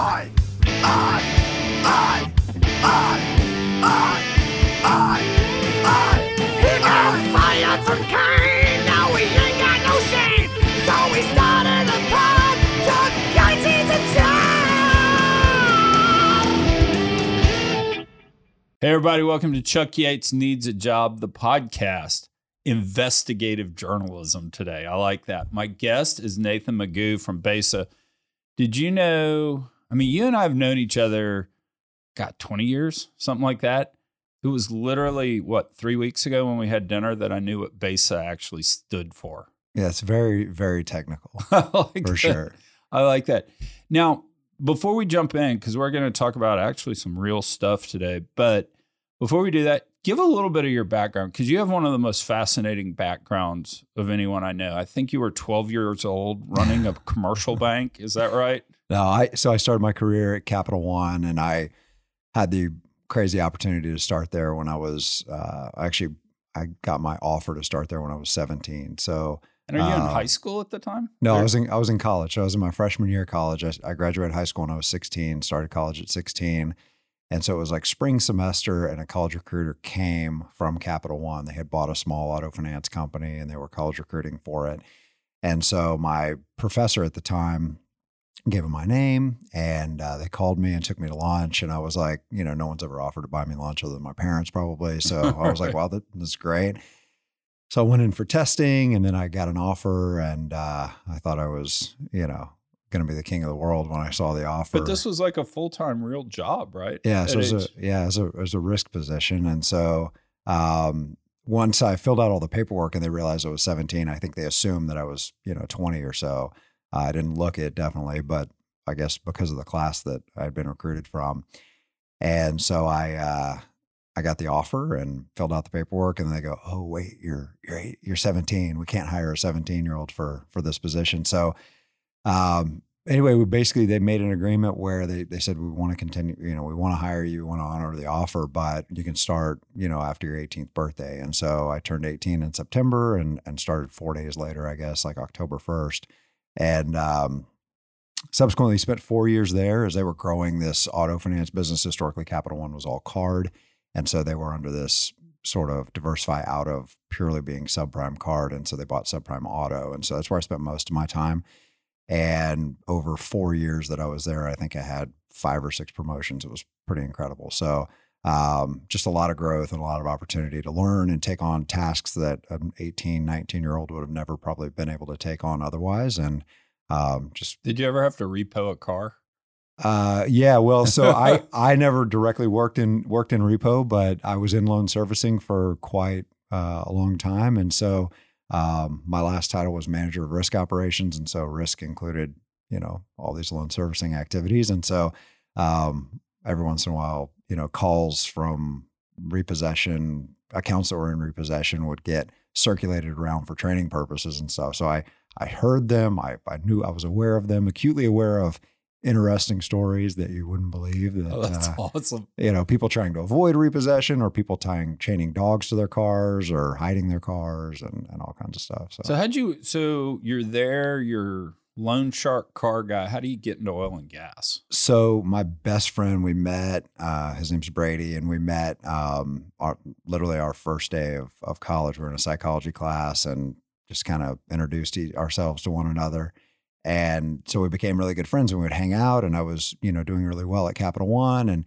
I, I, I, I, I, I, I. He got fired from Kayne. Now we ain't got no shame. So we started a pod. A. Hey, everybody, welcome to Chuck Yates Needs a Job, the podcast. Investigative journalism today. I like that. My guest is Nathan Magoo from Besa. Did you know? I mean, you and I have known each other, got 20 years, something like that. It was literally, what, three weeks ago when we had dinner that I knew what Besa actually stood for. Yeah, it's very, very technical like for that. sure. I like that. Now, before we jump in, because we're going to talk about actually some real stuff today, but before we do that, give a little bit of your background because you have one of the most fascinating backgrounds of anyone I know. I think you were 12 years old running a commercial bank. Is that right? No, I so I started my career at Capital One, and I had the crazy opportunity to start there when I was uh, actually I got my offer to start there when I was 17. So And are you in Uh, high school at the time? no, I was in I was in college. I was in my freshman year of college. I, I graduated high school when I was 16. Started college at 16. And so it was like spring semester, and a college recruiter came from Capital One. They had bought a small auto finance company and they were college recruiting for it. And so my professor at the time gave him my name and uh, they called me and took me to lunch. And I was like, you know, no one's ever offered to buy me lunch other than my parents, probably. So I was like, wow, that, that's great. So I went in for testing and then I got an offer and uh, I thought I was, you know, going to be the king of the world when I saw the offer. But this was like a full time real job, right? Yeah, so it was a yeah, it was a it was a risk position, and so um, once I filled out all the paperwork and they realized I was 17, I think they assumed that I was you know 20 or so. I didn't look it definitely, but I guess because of the class that I'd been recruited from, and so I uh, I got the offer and filled out the paperwork, and they go, oh wait, you're you're eight, you're 17. We can't hire a 17 year old for for this position, so. Um, anyway, we basically they made an agreement where they they said we want to continue, you know, we want to hire you, we want to honor the offer, but you can start, you know, after your 18th birthday. And so I turned 18 in September and and started four days later, I guess, like October 1st, and um, subsequently spent four years there as they were growing this auto finance business. Historically, Capital One was all card, and so they were under this sort of diversify out of purely being subprime card, and so they bought subprime auto, and so that's where I spent most of my time. And over four years that I was there, I think I had five or six promotions. It was pretty incredible. So, um, just a lot of growth and a lot of opportunity to learn and take on tasks that an 18, 19 year old would have never probably been able to take on otherwise. And um, just, Did you ever have to repo a car? uh, yeah, well, so I, I never directly worked in, worked in repo, but I was in loan servicing for quite uh, a long time. And so, um, my last title was manager of risk operations, and so risk included, you know, all these loan servicing activities. And so, um, every once in a while, you know, calls from repossession accounts that were in repossession would get circulated around for training purposes and stuff. So I I heard them. I I knew I was aware of them, acutely aware of interesting stories that you wouldn't believe that Oh, that's uh, awesome. you know, people trying to avoid repossession or people tying chaining dogs to their cars or hiding their cars and, and all kinds of stuff. So, So how'd you? So you're there. You're loan shark car guy. How do you get into oil and gas? so my best friend we met, uh, his name's Brady, and we met um, our, literally our first day of, of college. We are in a psychology class and just kind of introduced ourselves to one another. And so we became really good friends and we would hang out and I was, you know, doing really well at Capital One and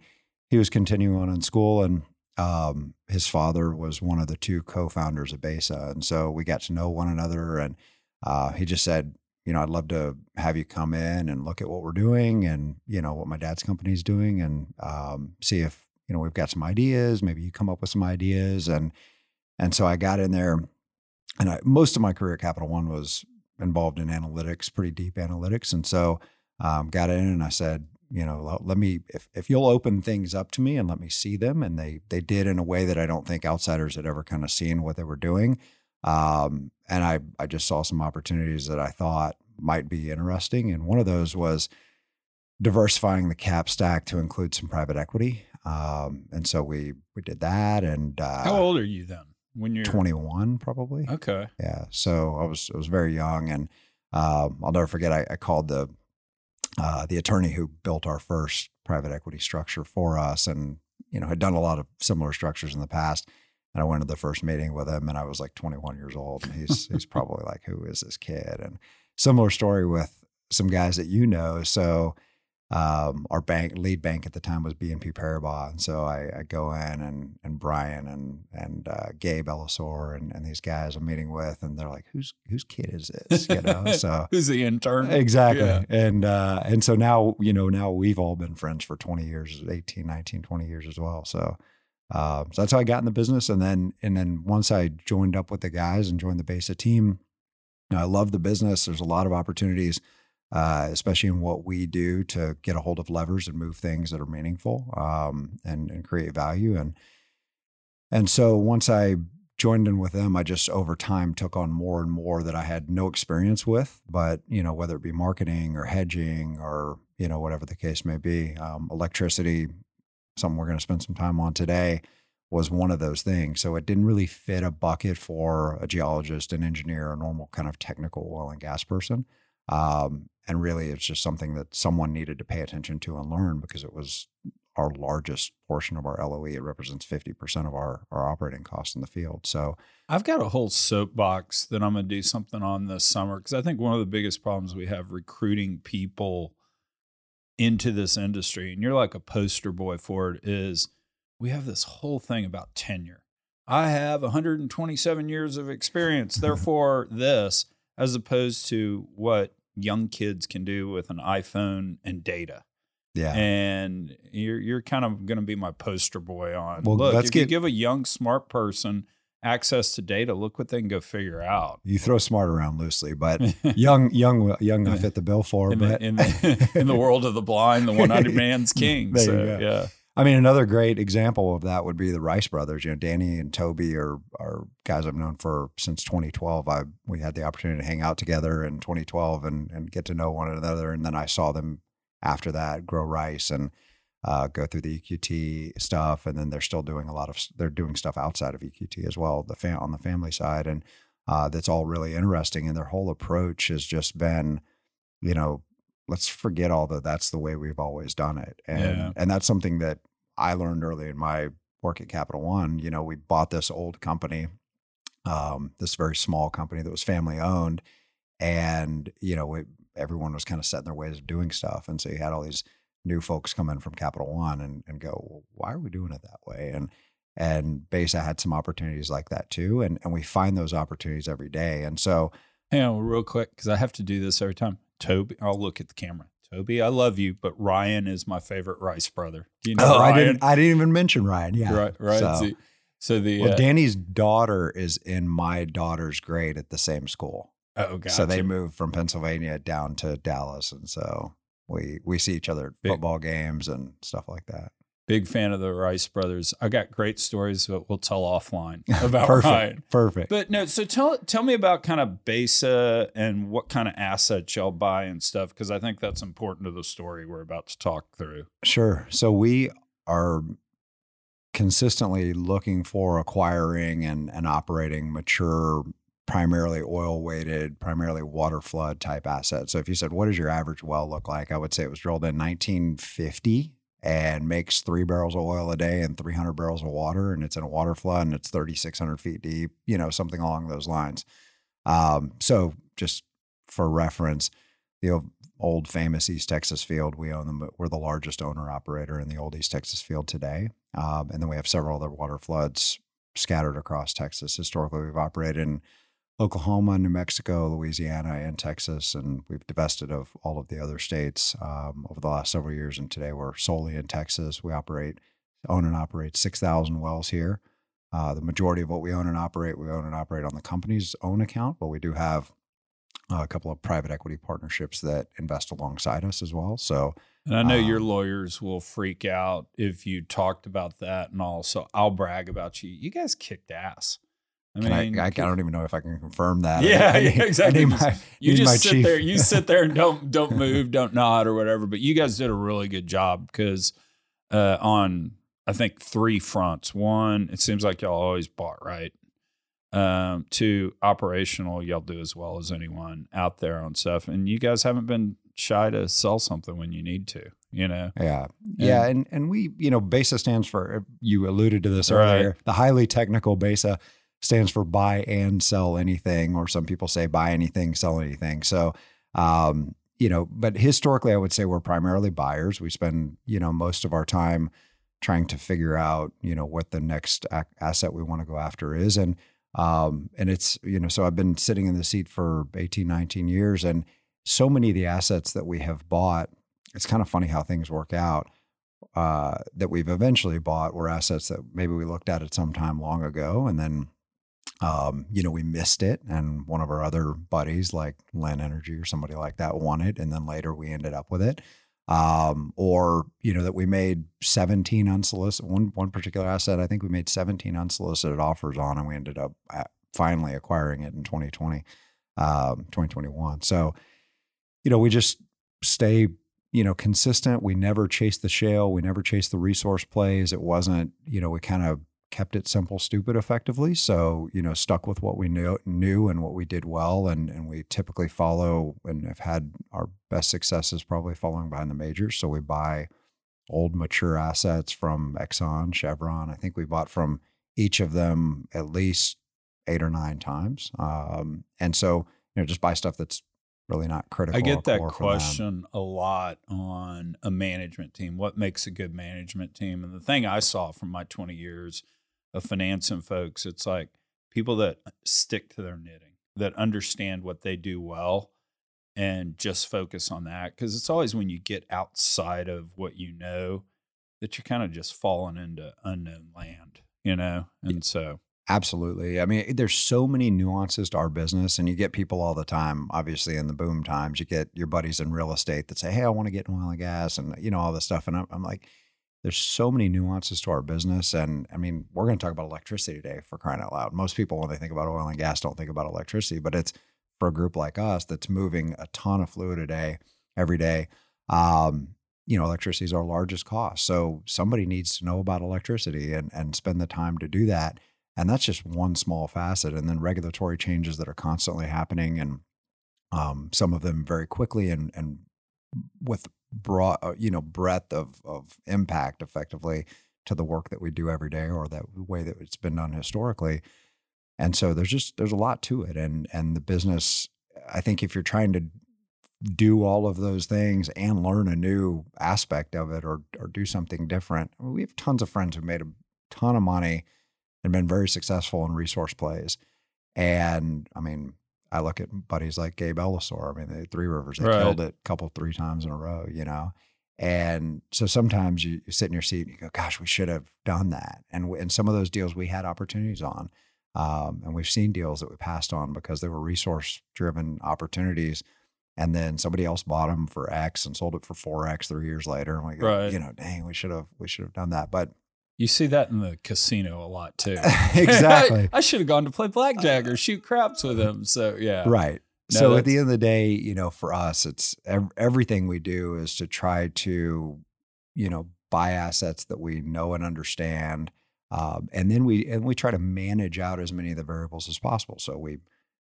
he was continuing on in school and um, his father was one of the two co-founders of Besa. And so we got to know one another and uh, he just said, you know, I'd love to have you come in and look at what we're doing and, you know, what my dad's company is doing and um, see if, you know, we've got some ideas, maybe you come up with some ideas. And, and so I got in there and I, most of my career at Capital One was involved in analytics, pretty deep analytics. And so um, got in and I said, you know, let, me, if, if you'll open things up to me and let me see them. And they, they did in a way that I don't think outsiders had ever kind of seen what they were doing. Um, and I, I just saw some opportunities that I thought might be interesting. And one of those was diversifying the cap stack to include some private equity. Um, and so we, we did that. And uh, How old are you then? When you're 21 probably. Okay. Yeah. So I was I was very young, and um, I'll never forget. I, I called the uh, the attorney who built our first private equity structure for us, and you know had done a lot of similar structures in the past. And I went to the first meeting with him, and I was like 21 years old, and he's he's probably like, "Who is this kid?" And similar story with some guys that you know. So um, our bank lead bank at the time was BNP Paribas, and so I, I go in and and Brian and and uh, Gabe Ellisor and, and these guys I'm meeting with, and they're like, "Whose whose kid is this?" You know, so Who's the intern? exactly, Yeah. and uh, and so now you know now we've all been friends for 20 years, 18, 19, 20 years as well. So. Uh, so that's how I got in the business, and then and then once I joined up with the guys and joined the Besa team, know, I love the business. There's a lot of opportunities uh, especially in what we do to get a hold of levers and move things that are meaningful um, and, and create value. And and so once I joined in with them, I just over time took on more and more that I had no experience with. But you know, whether it be marketing or hedging or you know whatever the case may be, um, electricity, something we're going to spend some time on today. Was one of those things. So it didn't really fit a bucket for a geologist, an engineer, a normal kind of technical oil and gas person. Um, and really, it's just something that someone needed to pay attention to and learn because it was our largest portion of our LOE. It represents 50% of our, our operating costs in the field. So, I've got a whole soapbox that I'm going to do something on this summer because I think one of the biggest problems we have recruiting people into this industry, and you're like a poster boy for it, is we have this whole thing about tenure. I have 127 years of experience, therefore this, as opposed to what young kids can do with an iPhone and data. yeah. And you're you're kind of going to be my poster boy on. Well, look, let's if you give a young smart person access to data, look what they can go figure out. you throw smart around loosely, but young, young, young, I fit the bill for. in, but the, in, the, in the world of the blind, the one-eyed man's king. There you so go. yeah, I mean, another great example of that would be the Rice brothers. You know, Danny and Toby are are guys I've known for since 2012. I we had the opportunity to hang out together in 2012 and and get to know one another, and then I saw them after that grow rice and uh, go through the EQT stuff, and then they're still doing a lot of they're doing stuff outside of EQT as well, the fam- on the family side, and uh, that's all really interesting. And their whole approach has just been, you know, let's forget all that. That's the way we've always done it, and Yeah. and that's something that I learned early in my work at Capital One. You know, we bought this old company, um, this very small company that was family owned, and you know, we, everyone was kind of set in their ways of doing stuff, and so you had all these new folks come in from Capital One and and go, well, why are we doing it that way? And and Besa had some opportunities like that too, and and we find those opportunities every day, and so hang on real quick because I have to do this every time. Toby, I'll look at the camera. Toby, I love you, but Ryan is my favorite Rice brother. Do you know oh, I didn't I didn't even mention Ryan. Yeah, Right, right. So- So, so the Well, uh, Danny's daughter is in my daughter's grade at the same school. oh, gotcha. So they moved from Pennsylvania down to Dallas, and so we we see each other at football games and stuff like that. Big fan of the Rice brothers. I got great stories, but we'll tell offline about perfect, Ryan. perfect. But no, so tell tell me about kind of Besa and what kind of assets y'all buy and stuff because I think that's important to the story we're about to talk through. Sure. So we are consistently looking for acquiring and, and operating mature, primarily oil weighted, primarily water flood type assets. So if you said, what does your average well look like? I would say it was drilled in 1950 and makes three barrels of oil a day and 300 barrels of water. And it's in a water flood and it's 3,600 feet deep, you know, something along those lines. Um, so just for reference, the o- old famous East Texas field, we own them, but we're the largest owner operator in the old East Texas field today. Um, and then we have several other water floods scattered across Texas. Historically, we've operated in Oklahoma, New Mexico, Louisiana, and Texas, and we've divested of all of the other states um, over the last several years. And today we're solely in Texas. We operate, own and operate 6,000 wells here. Uh, the majority of what we own and operate, we own and operate on the company's own account, but we do have uh, a couple of private equity partnerships that invest alongside us as well. So, And I know your Um, lawyers will freak out if you talked about that and all. So I'll brag about you. You guys kicked ass. I mean, I, I, I don't even know if I can confirm that. Yeah, need- yeah, exactly. My, you just sit chief. there. You sit there and don't don't move, don't nod or whatever. But you guys did a really good job because uh, on I think three fronts. One, it seems like y'all always bought right. Um, two, operational, y'all do as well as anyone out there on stuff, and you guys haven't been shy to sell something when you need to. You know, Yeah. Yeah. Yeah. And and we, you know, BESA stands for you alluded to this Right. earlier. The highly technical BESA stands for buy and sell anything, or some people say buy anything, sell anything. So um, you know, but historically I would say we're primarily buyers. We spend, you know, most of our time trying to figure out, you know, what the next asset we want to go after is. And um, and it's, you know, so I've been sitting in the seat for 18, 19 years and so many of the assets that we have bought it's kind of funny how things work out. Uh, that we've eventually bought were assets that maybe we looked at at some time long ago, and then, um, you know, we missed it, and one of our other buddies, like Land Energy or somebody like that, won it, and then later we ended up with it. Um, or you know that we made 17 unsolicited one one particular asset. I think we made 17 unsolicited offers on, and we ended up finally acquiring it in 2020, um, 2021. So, you know, we just stay you know, consistent. We never chased the shale. We never chased the resource plays. It wasn't, you know, we kind of kept it simple, stupid effectively. So, you know, stuck with what we knew, knew and what we did well. And, and we typically follow and have had our best successes probably following behind the majors. So we buy old mature assets from Exxon, Chevron. I think we bought from each of them at least eight or nine times. Um, and so, you know, just buy stuff that's really not critical. I get that core for them. question a lot on a management team. What makes a good management team? And the thing I saw from my 20 years of financing folks, it's like people that stick to their knitting, that understand what they do well and just focus on that. Cause it's always when you get outside of what you know that you're kind of just falling into unknown land, you know? And so, Absolutely. I mean, there's so many nuances to our business, and you get people all the time. Obviously, in the boom times, you get your buddies in real estate that say, "Hey, I want to get in oil and gas," and you know all this stuff. And I'm, I'm like, there's so many nuances to our business, and I mean, we're going to talk about electricity today for crying out loud. Most people, when they think about oil and gas, don't think about electricity, but it's for a group like us that's moving a ton of fluid a day, every day. Um, you know, electricity is our largest cost, so somebody needs to know about electricity and and spend the time to do that. And that's just one small facet. And then regulatory changes that are constantly happening, and um, some of them very quickly and and with broad, uh, you know, breadth of of impact, effectively to the work that we do every day or that way that it's been done historically. And so there's just there's a lot to it, and and the business. I think if you're trying to do all of those things and learn a new aspect of it or or do something different, I mean, we have tons of friends who made a ton of money and been very successful in resource plays. And I mean, I look at buddies like Gabe Ellisor. I mean, they Three Rivers, they Right. killed it a couple, three times in a row, you know? And so sometimes you, you sit in your seat and you go, gosh, we should have done that. And, and some of those deals we had opportunities on. Um, and we've seen deals that we passed on because they were resource driven opportunities. And then somebody else bought them for X and sold it for 4X three years later. And we go, Right. you know, dang, we should have, we should have done that. But you see that in the casino a lot too. exactly. I, should have gone to play blackjack or shoot craps with him. So yeah. Right. No, so at the end of the day, you know, for us, it's ev- everything we do is to try to, you know, buy assets that we know and understand, um, and then we and we try to manage out as many of the variables as possible. So we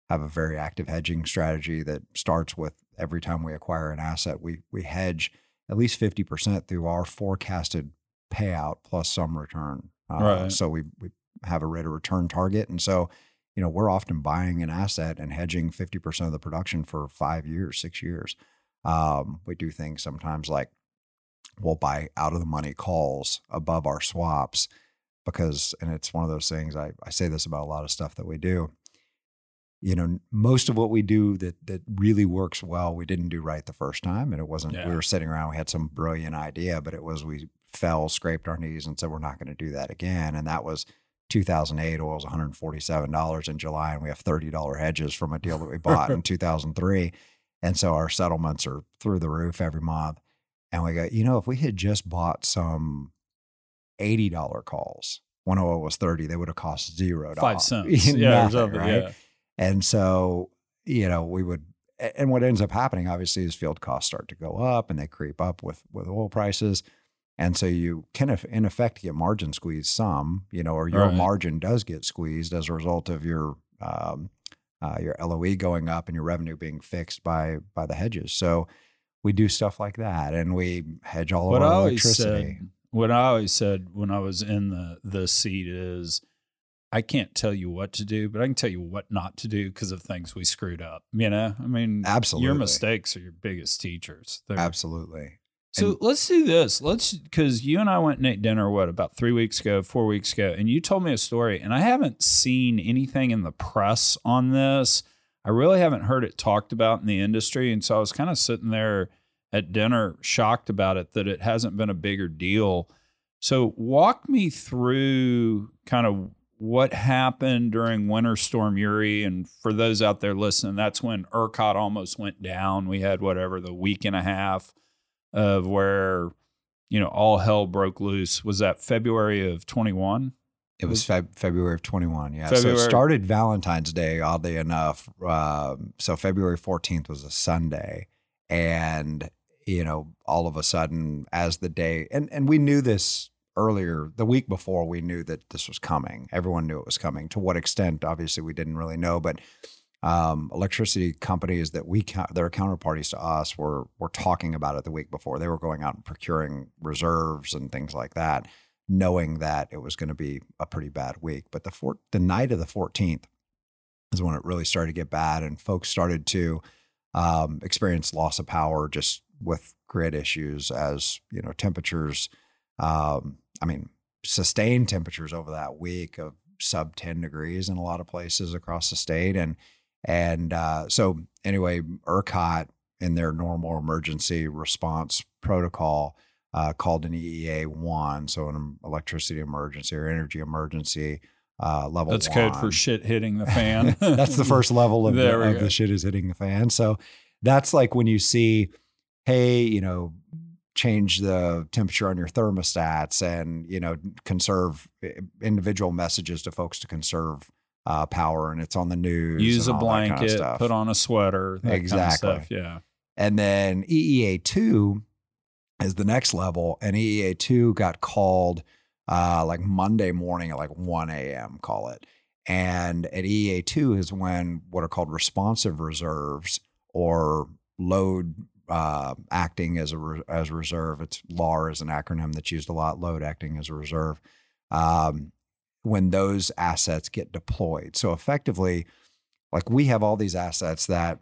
have a very active hedging strategy that starts with every time we acquire an asset, we we hedge at least fifty percent through our forecasted payout plus some return. Uh, Right. So we we have a rate of return target, and so you know, we're often buying an asset and hedging 50% of the production for five years, six years. Um, we do things sometimes like we'll buy out of the money calls above our swaps because, and it's one of those things I, I say this about a lot of stuff that we do. You know, most of what we do that that really works well, we didn't do right the first time. And it wasn't Yeah. we were sitting around, we had some brilliant idea, but it was we fell, scraped our knees, and said we're not going to do that again. And that was 2008 oil was $147 in July and we have $30 hedges from a deal that we bought in 2003 and so our settlements are through the roof every month and we go you know if we had just bought some $80 calls when oil was 30 they would have cost zero Five cents. Yeah. Nothing, right? Yeah. And so, you know, we would, and what ends up happening, obviously, is field costs start to go up and they creep up with with oil prices. And so you can, in effect, get margin squeezed some, you know, or your Right. margin does get squeezed as a result of your um, uh, your LOE going up and your revenue being fixed by by the hedges. So we do stuff like that, and we hedge all of what I our electricity. said, what I always said when I was in the the seat is, I can't tell you what to do, but I can tell you what not to do because of things we screwed up. You know, I mean, Absolutely. your mistakes are your biggest teachers. They're- Absolutely. So And- let's do this. Let's because you and I went and ate dinner what about three weeks ago, four weeks ago, and you told me a story, and I haven't seen anything in the press on this. I really haven't heard it talked about in the industry, and so I was kind of sitting there at dinner, shocked about it that it hasn't been a bigger deal. So walk me through kind of what happened during Winter Storm Uri, and for those out there listening, that's when ERCOT almost went down. We had whatever the week and a half of where you know all hell broke loose was that february of 21 It was Feb- February of 21. Yeah. So it started Valentine's Day, oddly enough. Um, so February 14th was a Sunday. And, you know, all of a sudden, as the day, and, and we knew this earlier, the week before, we knew that this was coming. Everyone knew it was coming. To what extent, obviously, we didn't really know. But um, electricity companies that we count, that counterparties to us were were talking about it the week before. They were going out and procuring reserves and things like that knowing that it was going to be a pretty bad week. But the four, the night of the 14th is when it really started to get bad, and folks started to um, experience loss of power just with grid issues as you know temperatures. Um, I mean, sustained temperatures over that week of sub 10 degrees in a lot of places across the state, and and uh, so anyway, ERCOT in their normal emergency response protocol uh, called an EEA one, so an electricity emergency or energy emergency uh, level. that's code for shit hitting the fan that's the first level of, the, of the shit is hitting the fan. So that's like when you see, hey, you know, change the temperature on your thermostats and you know conserve eh, individual messages to folks to conserve uh, power, and it's on the news. use a that kind of blanket stuff. put on a sweater that Exactly. kind of stuff yeah And then EEA two is the next level, and EEA two got called uh, like Monday morning at like one a.m. Call it, and at EEA two is when what are called responsive reserves or load uh, acting as a re- as reserve. It's LAR is an acronym that's used a lot. Load acting as a reserve. Um, when those assets get deployed, so effectively, like we have all these assets that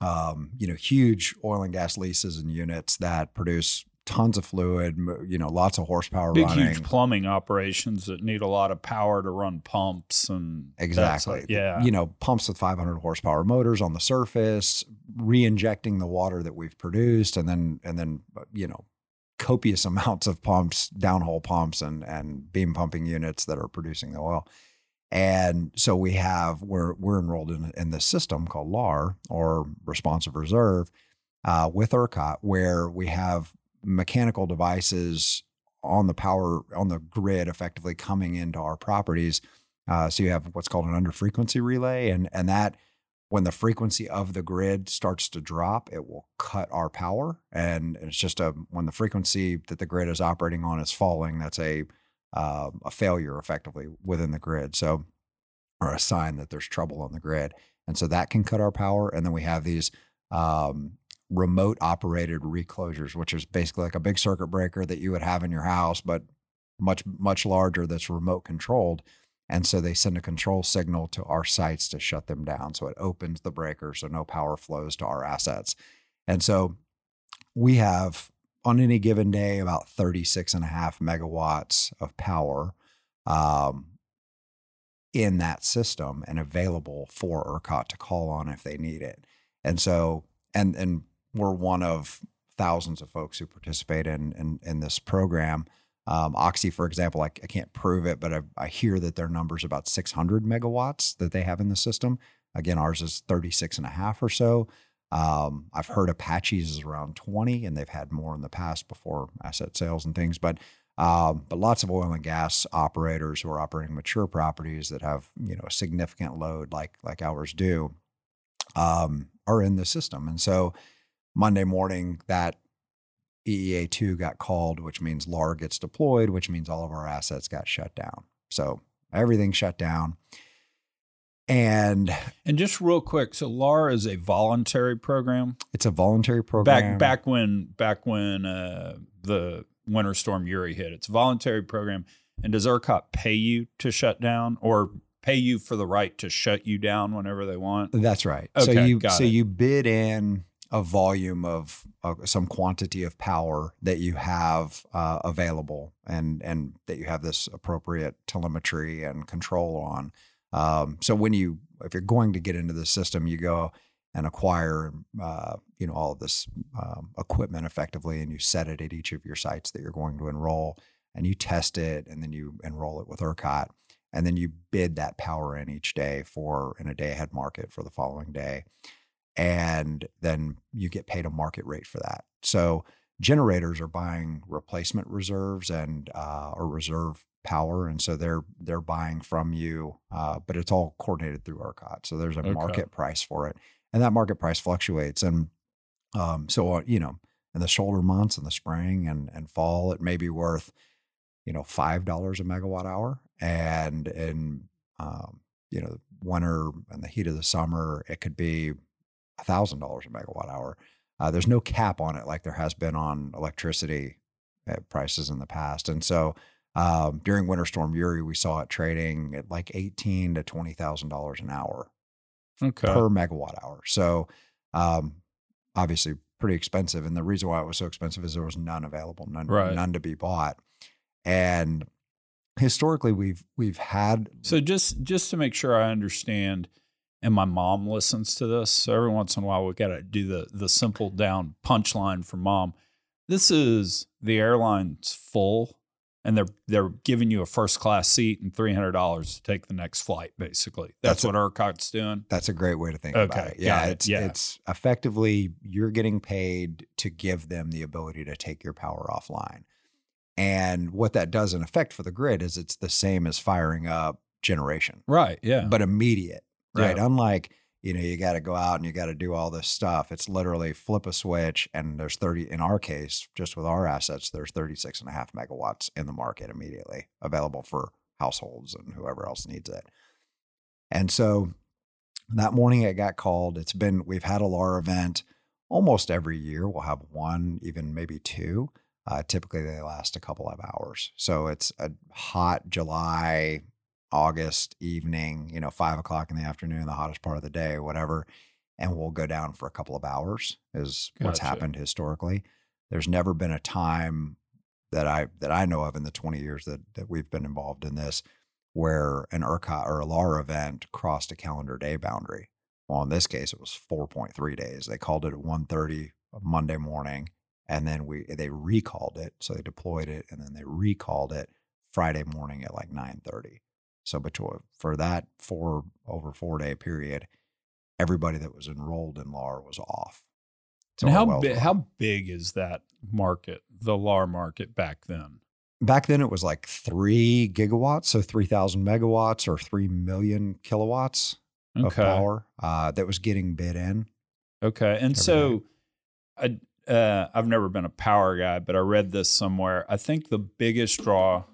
um, you know, huge oil and gas leases and units that produce tons of fluid, you know, lots of horsepower big running. huge plumbing operations that need a lot of power to run pumps and Exactly. like- yeah You know, pumps with 500 horsepower motors on the surface, re-injecting the water that we've produced, and then and then uh, you know, copious amounts of pumps, downhole pumps, and and beam pumping units that are producing the oil. And so we have we're we're enrolled in in this system called LAR or Responsive Reserve uh, with ERCOT, where we have mechanical devices on the power on the grid, effectively coming into our properties. Uh, so you have what's called an under frequency relay, and and that when the frequency of the grid starts to drop, it will cut our power, and it's just a when the frequency that the grid is operating on is falling, that's a uh, a failure effectively within the grid. So or a sign that there's trouble on the grid, and so that can cut our power. And then we have these um, remote operated reclosers, which is basically like a big circuit breaker that you would have in your house, but much much larger that's remote controlled. And so they send a control signal to our sites to shut them down. So it opens the breaker so no power flows to our assets. And so we have on any given day about 36 and a half megawatts of power um, in that system and available for ERCOT to call on if they need it. And so, and and we're one of thousands of folks who participate in in, in this program. Um, Oxy, for example, I, I can't prove it, but I, I hear that their number's about 600 megawatts that they have in the system. Again, ours is 36 and a half or so. Um, I've heard Apache's is around 20, and they've had more in the past before asset sales and things. But um, but lots of oil and gas operators who are operating mature properties that have you know a significant load like like ours do um, are in the system. And so Monday morning, that EEA2 got called, which means LAR gets deployed, which means all of our assets got shut down. So everything shut down. and And just real quick, so LAR is a voluntary program. it's a voluntary program. Back back when back when uh, the winter storm Uri hit, it's a voluntary program. And does ERCOT pay you to shut down or pay you for the right to shut you down whenever they want? That's right. so you got so it. you bid in a volume of uh, some quantity of power that you have uh, available, and and that you have this appropriate telemetry and control on. Um, so when you if you're going to get into the system, you go and acquire uh, you know all of this um, equipment effectively, and you set it at each of your sites that you're going to enroll, and you test it, and then you enroll it with ERCOT and then you bid that power in each day for in a day ahead market for the following day and then you get paid a market rate for that so generators are buying replacement reserves and uh, or reserve power and so they're they're buying from you uh, but it's all coordinated through ERCOT so there's a Okay. market price for it and that market price fluctuates and um, so uh, you know in the shoulder months in the spring and and fall it may be worth you know five dollars a megawatt hour and in um, you know winter and the heat of the summer it could be thousand dollars a megawatt hour uh, there's no cap on it like there has been on electricity prices in the past and so um, during winter storm Uri we saw it trading at like eighteen to twenty thousand dollars an hour Okay. per megawatt hour. So um, obviously pretty expensive. And the reason why it was so expensive is there was none available, none Right. none to be bought. And historically we've we've had So just just to make sure I understand, and my mom listens to this, so every once in a while we got to do the the simple down punchline for mom. This is the airline's full, and they're they're giving you a first class seat and three hundred dollars to take the next flight. Basically, that's, That's what ERCOT's doing. that's a great way to think about it. Yeah, it. it's Yeah. it's effectively you're getting paid to give them the ability to take your power offline. And what that does in effect for the grid is it's the same as firing up generation. Right? Yeah. but immediate, right? Yeah. Unlike, you know, you got to go out and you got to do all this stuff. It's literally flip a switch and there's 30, in our case, just with our assets, there's 36 and a half megawatts in the market immediately available for households and whoever else needs it. And so that morning it got called. It's been, we've had a LAR event almost every year. We'll have one, even maybe two. Uh, typically they last a couple of hours. So it's a hot July, August evening, you know, five o'clock in the afternoon, the hottest part of the day, whatever. And we'll go down for a couple of hours is what's happened historically. There's never been a time that I that I know of in the 20 years that that we've been involved in this where an ERCOT or a LAR event crossed a calendar day boundary. Well, in this case, it was 4.3 days. They called it at 1.30 Monday morning, and then we they recalled it. So they deployed it, and then they recalled it Friday morning at like 9.30. So between for that four over four day period, everybody that was enrolled in LAR was off. So and how big how big is that market, the LAR market back then? back then it was like three gigawatts, so three thousand megawatts or three million kilowatts of power uh, that was getting bid in. Okay. And so I uh, I've never been a power guy, but I read this somewhere. I think the biggest draw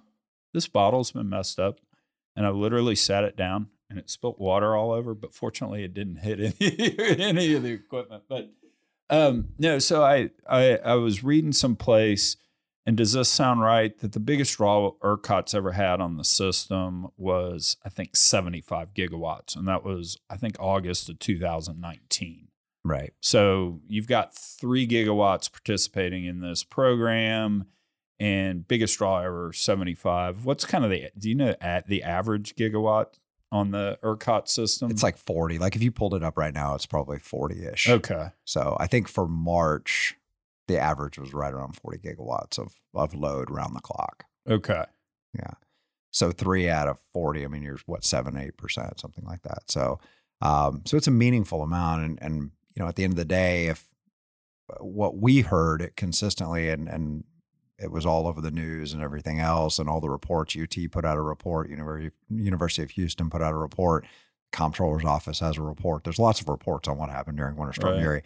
this bottle's been messed up and I literally sat it down and it spilt water all over, but fortunately it didn't hit any, any of the equipment. But um no, so I I I was reading someplace and does this sound right that the biggest draw ERCOT's ever had on the system was I think 75 gigawatts and that was I think August of 2019. Right. So you've got three gigawatts participating in this program, and biggest draw ever seventy five. What's kind of the do you know at the average gigawatt on the ERCOT system? It's like 40. Like if you pulled it up right now, it's probably 40 ish. okay, So I think for March, the average was right around 40 gigawatts of, of load around the clock. okay, Yeah. So three out of 40, I mean, you're what, seven, 8%, something like that. So, um, so it's a meaningful amount. And, and, you know, at the end of the day, if uh, what we heard it consistently and, and it was all over the news and everything else and all the reports, UT put out a report, University, University of Houston put out a report, comptroller's office has a report. There's lots of reports on what happened during Winter Storm Right. Uri.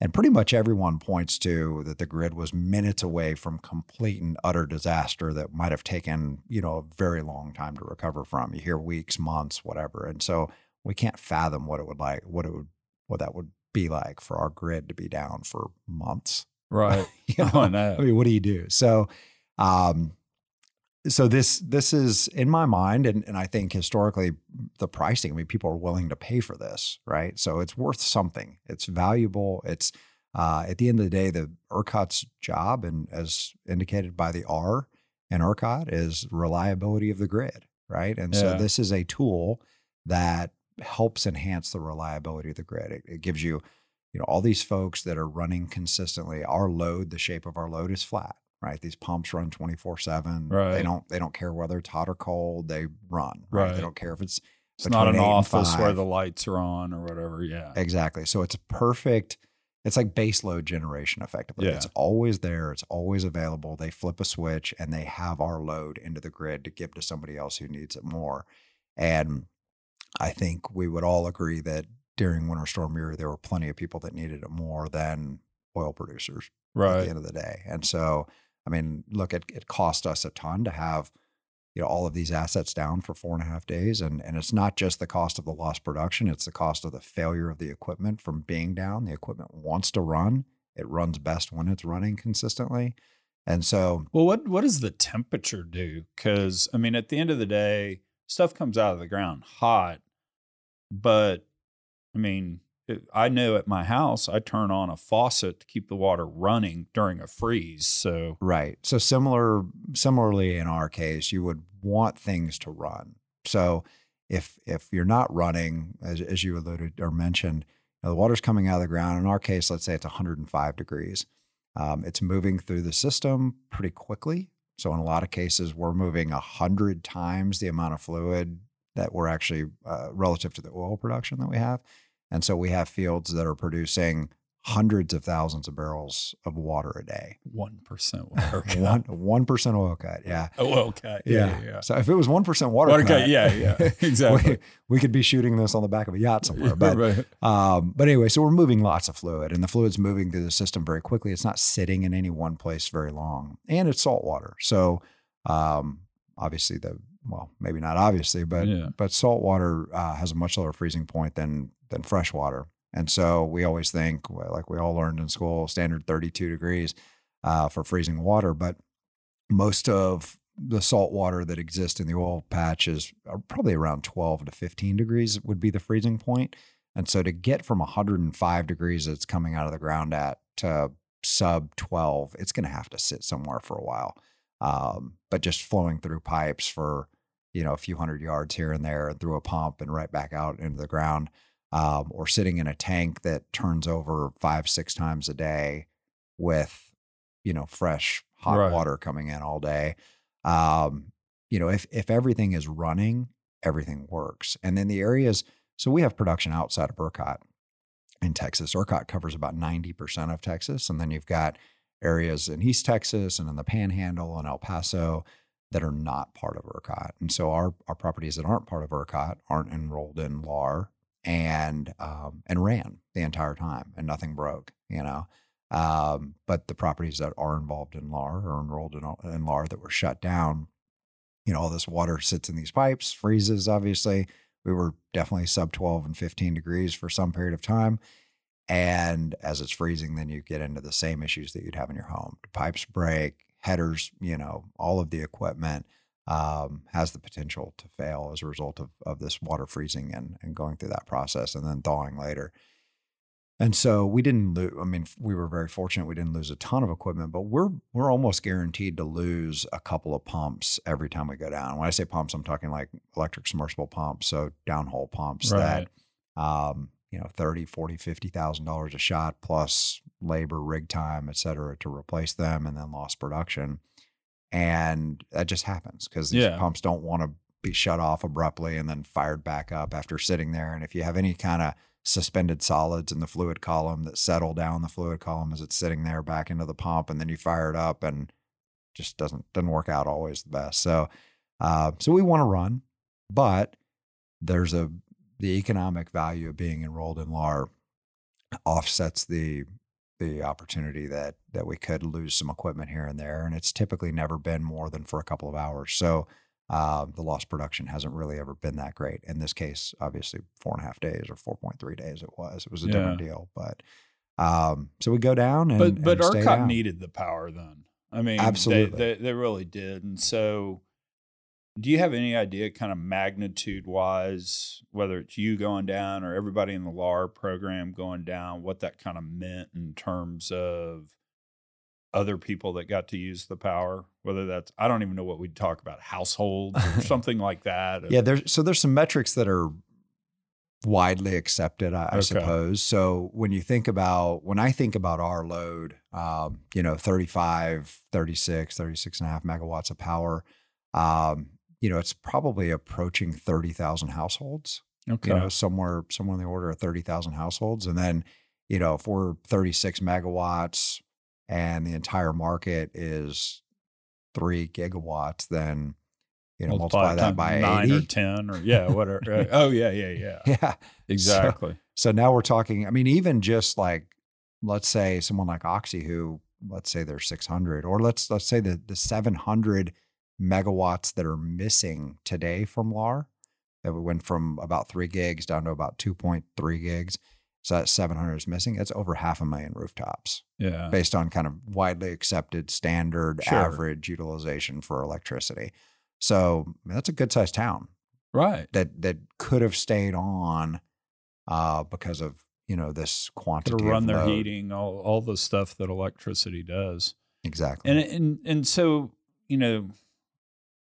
And pretty much everyone points to that the grid was minutes away from complete and utter disaster that might have taken, you know, a very long time to recover from. You hear weeks, months, whatever. And so we can't fathom what it would like, what it would, what that would be like for our grid to be down for months. Right. You know? I know. I mean, what do you do? So, um, so this this is in my mind, and, and I think historically the pricing. I mean, people are willing to pay for this, right? So it's worth something. It's valuable. It's uh, at the end of the day, the ERCOT's job, and as indicated by the R in ERCOT, is reliability of the grid, right? And so this is a tool that helps enhance the reliability of the grid. It, it gives you, you know, all these folks that are running consistently. Our load, the shape of our load is flat, right? These pumps run twenty four seven. Right. They don't they don't care whether it's hot or cold. They run. Right. Right. They don't care if it's It's not an office where the lights are on or whatever. Yeah. Exactly. So it's a perfect. It's like base load generation, effectively. Yeah. It's always there. It's always available. They flip a switch and they have our load into the grid to give to somebody else who needs it more. And I think we would all agree that during Winter Storm Uri, there were plenty of people that needed it more than oil producers right. at the end of the day. And so, I mean, look, it, it cost us a ton to have, you know, all of these assets down for four and a half days. And, and it's not just the cost of the lost production, it's the cost of the failure of the equipment from being down. The equipment wants to run, it runs best when it's running consistently. And so, Well, what what does the temperature do? Because I mean, at the end of the day, stuff comes out of the ground hot, but I mean, it, I know at my house I turn on a faucet to keep the water running during a freeze. So Right. So similar similarly in our case, you would want things to run. So if if you're not running, as, as you alluded or mentioned, you know, the water's coming out of the ground. In our case, let's say it's 105 degrees. Um, it's moving through the system pretty quickly. So in a lot of cases, we're moving a hundred times the amount of fluid that we're actually uh, relative to the oil production that we have. And so we have fields that are producing hundreds of thousands of barrels of water a day. one percent water One cut. one percent oil cut. Yeah. Oh, okay. Yeah, yeah. yeah. So if it was one percent water, Water cut, cut, yeah, yeah, exactly. we, we could be shooting this on the back of a yacht somewhere. But Right. um, but anyway, so we're moving lots of fluid, and the fluid's moving through the system very quickly. It's not sitting in any one place very long, and it's salt water. So um, obviously the well, maybe not obviously, but Yeah. but salt water uh, has a much lower freezing point than than fresh water. And so we always think, like we all learned in school, standard 32 degrees uh, for freezing water. But most of the salt water that exists in the oil patch is uh, probably around 12 to 15 degrees would be the freezing point. And so to get from 105 degrees that's coming out of the ground at to sub 12, it's going to have to sit somewhere for a while. Um, but just flowing through pipes for, you know, a few hundred yards here and there and through a pump and right back out into the ground, um, or sitting in a tank that turns over five, six times a day with, you know, fresh hot Right. water coming in all day. Um, you know, if if everything is running, everything works. And then the areas, so we have production outside of ERCOT in Texas. ERCOT covers about 90% of Texas. And then you've got areas in East Texas and in the Panhandle and El Paso that are not part of ERCOT. And so our, our properties that aren't part of ERCOT aren't enrolled in LAR and um, and ran the entire time and nothing broke, you know. Um, but the properties that are involved in LAR or enrolled in, in LAR that were shut down, you know, all this water sits in these pipes, freezes, obviously. We were definitely sub 12 and 15 degrees for some period of time. And as it's freezing, then you get into the same issues that you'd have in your home. The pipes break, headers, you know, all of the equipment um, has the potential to fail as a result of, of this water freezing and, and going through that process and then thawing later. And so we didn't lose. I mean, we were very fortunate. We didn't lose a ton of equipment, but we're we're almost guaranteed to lose a couple of pumps every time we go down. When I say pumps, I'm talking like electric submersible pumps, so downhole pumps Right. that um, you know, 30, 40, 50,000 dollars a shot plus labor, rig time, et cetera, to replace them and then lost production. And that just happens because these Yeah. pumps don't want to be shut off abruptly and then fired back up after sitting there. And if you have any kind of suspended solids in the fluid column that settle down the fluid column as it's sitting there back into the pump, and then you fire it up and just doesn't doesn't work out always the best. So uh, so we want to run, but there's a the economic value of being enrolled in LAR offsets the the opportunity that that we could lose some equipment here and there, and it's typically never been more than for a couple of hours. So uh, the lost production hasn't really ever been that great. In this case, obviously, four and a half days or 4.3 days it was. It was a Yeah. different deal. But um, so we go down and. but but ERCOT needed the power then. I mean, Absolutely. they, they they really did. And so, do you have any idea, kind of magnitude wise, whether it's you going down or everybody in the LAR program going down, what that kind of meant in terms of other people that got to use the power? Whether that's I don't even know what we'd talk about, households or something like that. Yeah, there's so there's some metrics that are widely accepted, I, I Okay. suppose. So when you think about when I think about our load, um, you know, 35, 36, 36 and a half megawatts of power, um, you know, it's probably approaching 30,000 households. Okay. You know, somewhere somewhere in the order of 30,000 households. And then, you know, if we're 36 megawatts and the entire market is three gigawatts, then you know, multiply, that by nine 80. or ten or yeah, whatever. Right. oh yeah, yeah, yeah. Yeah. Exactly. So now we're talking, I mean, even just like, let's say someone like Oxy, who let's say they're 600, or let's, let's say the, the 700 megawatts that are missing today from LAR, that we went from about three gigs down to about 2.3 gigs. So that 700 is missing. That's over half a million rooftops yeah. based on kind of widely accepted standard Sure. average utilization for electricity. So that's a good sized town Right. that that could have stayed on uh, because of you know this quantity to run their load. heating, all all the stuff that electricity does. Exactly. And and and so, you know,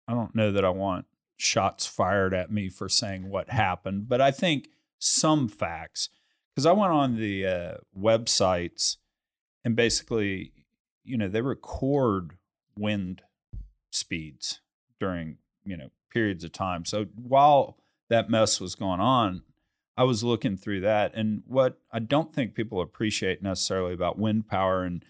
I don't know that I want shots fired at me for saying what happened, but I think some facts because I went on the uh, websites and basically, you know, they record wind speeds during, you know, periods of time. So while that mess was going on, I was looking through that and what I don't think people appreciate necessarily about wind power and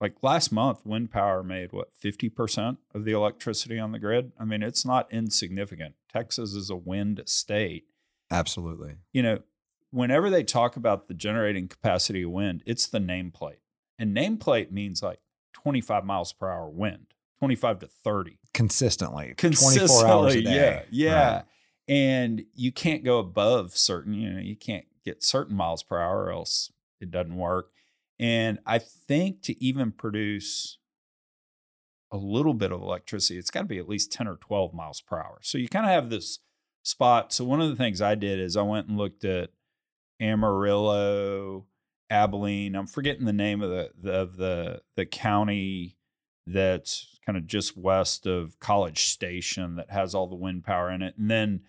like last month wind power made what 50% of the electricity on the grid. I mean, it's not insignificant. Texas is a wind state Absolutely. you know, whenever they talk about the generating capacity of wind, it's the nameplate. And nameplate means like 25 miles per hour wind, 25 to 30. Consistently. Consistently. 24 hours a day. Yeah. Yeah. Right. And you can't go above certain, you know, you can't get certain miles per hour or else it doesn't work. And I think to even produce a little bit of electricity, it's got to be at least 10 or 12 miles per hour. So you kind of have this spot. So one of the things I did is I went and looked at Amarillo, Abilene. I'm forgetting the name of the, the of the the county that's kind of just west of College Station that has all the wind power in it, and then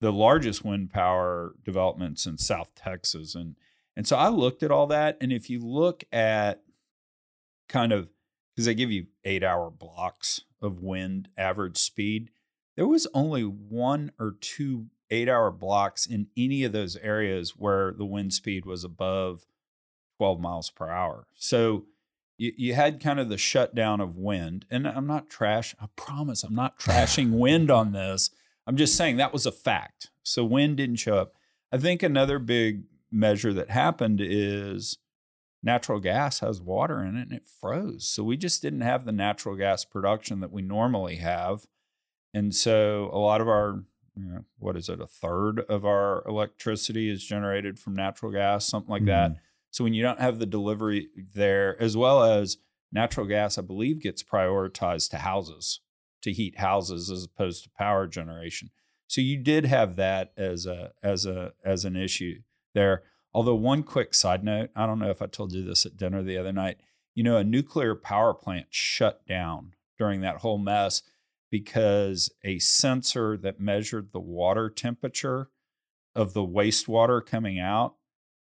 the largest wind power developments in South Texas, and and so I looked at all that, and if you look at kind of because they give you eight hour blocks of wind average speed, there was only one or two eight hour blocks in any of those areas where the wind speed was above 12 miles per hour. So you, you had kind of the shutdown of wind. And I'm not trash, I promise I'm not trashing wind on this. I'm just saying that was a fact. So wind didn't show up. I think another big measure that happened is natural gas has water in it and it froze. So we just didn't have the natural gas production that we normally have. And so a lot of our, you know, what is it, a third of our electricity is generated from natural gas, something like that. Mm-hmm. So when you don't have the delivery there, as well as natural gas, I believe gets prioritized to houses, to heat houses as opposed to power generation. So you did have that as a as a as an issue there. Although one quick side note, I don't know if I told you this at dinner the other night. You know, a nuclear power plant shut down during that whole mess because a sensor that measured the water temperature of the wastewater coming out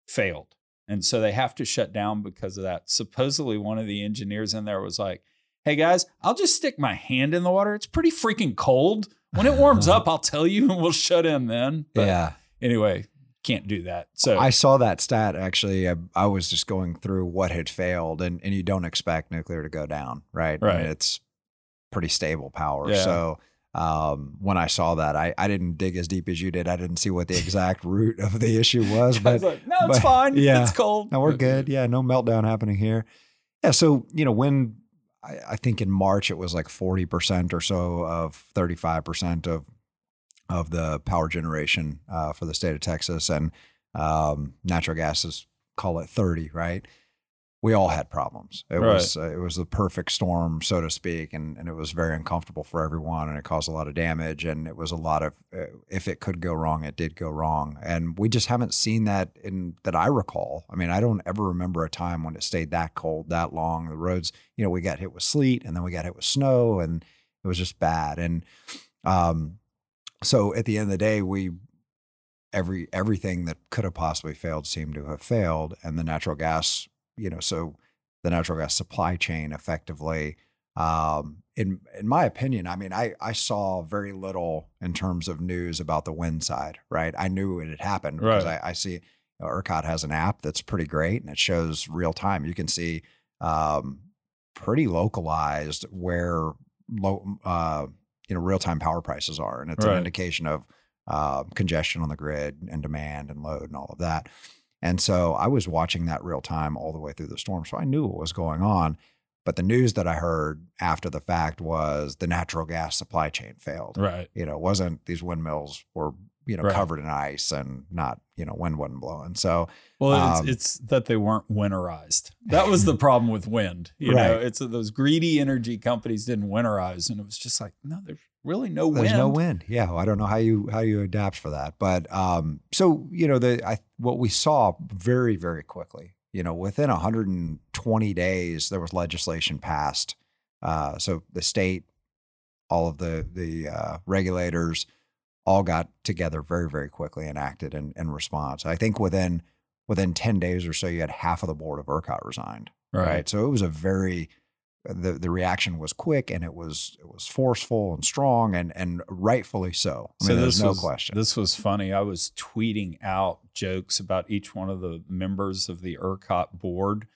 failed. And so they have to shut down because of that. Supposedly, one of the engineers in there was like, Hey guys, I'll just stick my hand in the water. It's pretty freaking cold. When it warms up, I'll tell you and we'll shut in then. But yeah. anyway, can't do that. So I saw that stat actually. I, I was just going through what had failed, and, and you don't expect nuclear to go down, right? I mean, Right. it's pretty stable power. Yeah. So um, when I saw that, I, I didn't dig as deep as you did. I didn't see what the exact root of the issue was, but was like, no, it's but- fine. yeah. It's cold. No, we're good. Yeah, no meltdown happening here. Yeah, so you know when I, I think in March it was like 40% or so of 35% of of the power generation uh, for the state of Texas, and um, natural gas is call it 30, right? We all had problems. It Right. was uh, it was the perfect storm, so to speak, and and it was very uncomfortable for everyone, and it caused a lot of damage, and it was a lot of uh, if it could go wrong, it did go wrong, and we just haven't seen that in that I recall. I mean, I don't ever remember a time when it stayed that cold that long. The roads, you know, we got hit with sleet, and then we got hit with snow, and it was just bad, and um, so at the end of the day, we every everything that could have possibly failed seemed to have failed, and the natural gas, you know, so the natural gas supply chain effectively. Um, in in my opinion, I mean, I I saw very little in terms of news about the wind side. Right, I knew it had happened because Right. I, I see you know, ERCOT has an app that's pretty great and it shows real time. You can see um, pretty localized where low, uh, you know, real time power prices are, and it's Right. an indication of uh, congestion on the grid and demand and load and all of that. And so I was watching that real time all the way through the storm, so I knew what was going on. But the news that I heard after the fact was the natural gas supply chain failed. Right. You know, it wasn't these windmills were you know Right. covered in ice and not you know wind wasn't blowing. So Well, it's, Um, it's that they weren't winterized. That was the problem with wind. You know, Right. it's that those greedy energy companies didn't winterize, and it was just like, no, there's really no wind. There's no wind. Yeah, well, I don't know how you how you adapt for that, but um, so you know the I what we saw very very quickly. You know, within 120 days, there was legislation passed. Uh, so the state, all of the the uh, regulators, all got together very very quickly and acted in, in response. I think within within 10 days or so, you had half of the board of ERCOT resigned right. So it was a very the the reaction was quick and it was it was forceful and strong and and rightfully so. I mean, there's no was, question. This was funny. I was tweeting out jokes about each one of the members of the ERCOT board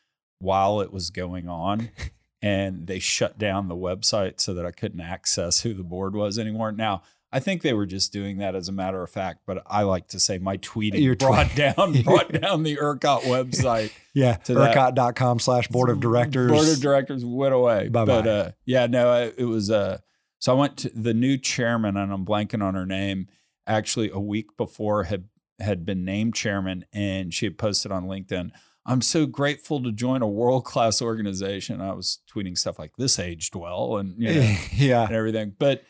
while it was going on. and they shut down the website so that I couldn't access who the board was anymore. Now, I think they were just doing that as a matter of fact, but I like to say my tweeting Your brought tweet- down brought down the ERCOT website. yeah, to ERCOT.com slash board of directors. Board of directors went away. Bye-bye. But uh, yeah, no, I- it was. Uh, so I went to the new chairman, and I'm blanking on her name. Actually, a week before had had been named chairman, and she had posted on LinkedIn. I'm so grateful to join a world class organization. I was tweeting stuff like this aged well, and you know, yeah. and everything. But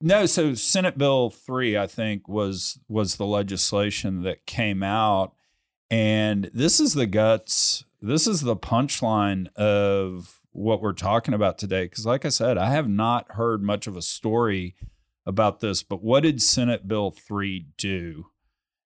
no, so Senate Bill three, I think, was was the legislation that came out, and this is the guts. This is the punchline of what we're talking about today. Because, like I said, I have not heard much of a story about this. But what did Senate Bill three do?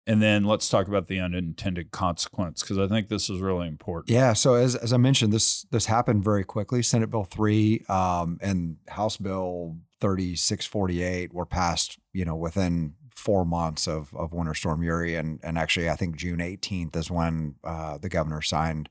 And then let's talk about the unintended consequence because I think this is really important. Yeah. So as as I mentioned, this this happened very quickly. Senate Bill three um, and House Bill thirty six forty eight were passed. You know, within four months of of Winter Storm Uri, and and actually, I think June eighteenth is when uh, the governor signed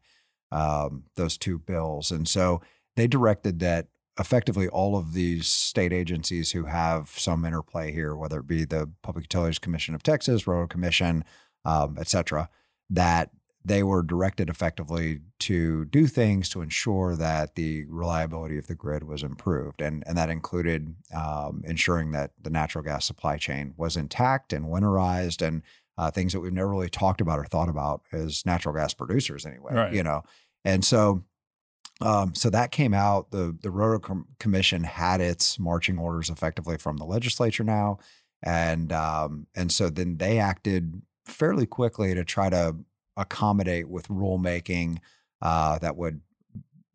um, those two bills, and so they directed that effectively all of these state agencies who have some interplay here, whether it be the Public Utilities Commission of Texas, Railroad Commission, um, et cetera, that they were directed effectively to do things to ensure that the reliability of the grid was improved. And, and that included um, ensuring that the natural gas supply chain was intact and winterized and uh, things that we've never really talked about or thought about as natural gas producers anyway, Right. you know. And so um, so that came out. The the Railroad Com- Commission had its marching orders effectively from the legislature now, and um, and so then they acted fairly quickly to try to accommodate with rulemaking uh, that would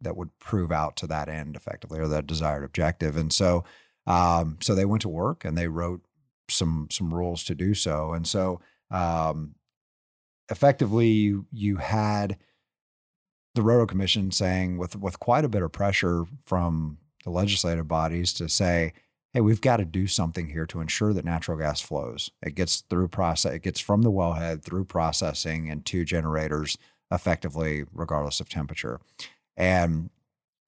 that would prove out to that end effectively or that desired objective. And so um, so they went to work and they wrote some some rules to do so. And so um, effectively, you had the Railroad Commission saying with with quite a bit of pressure from the legislative bodies to say, hey, we've got to do something here to ensure that natural gas flows. It gets through process, it gets from the wellhead through processing and to generators effectively, regardless of temperature. And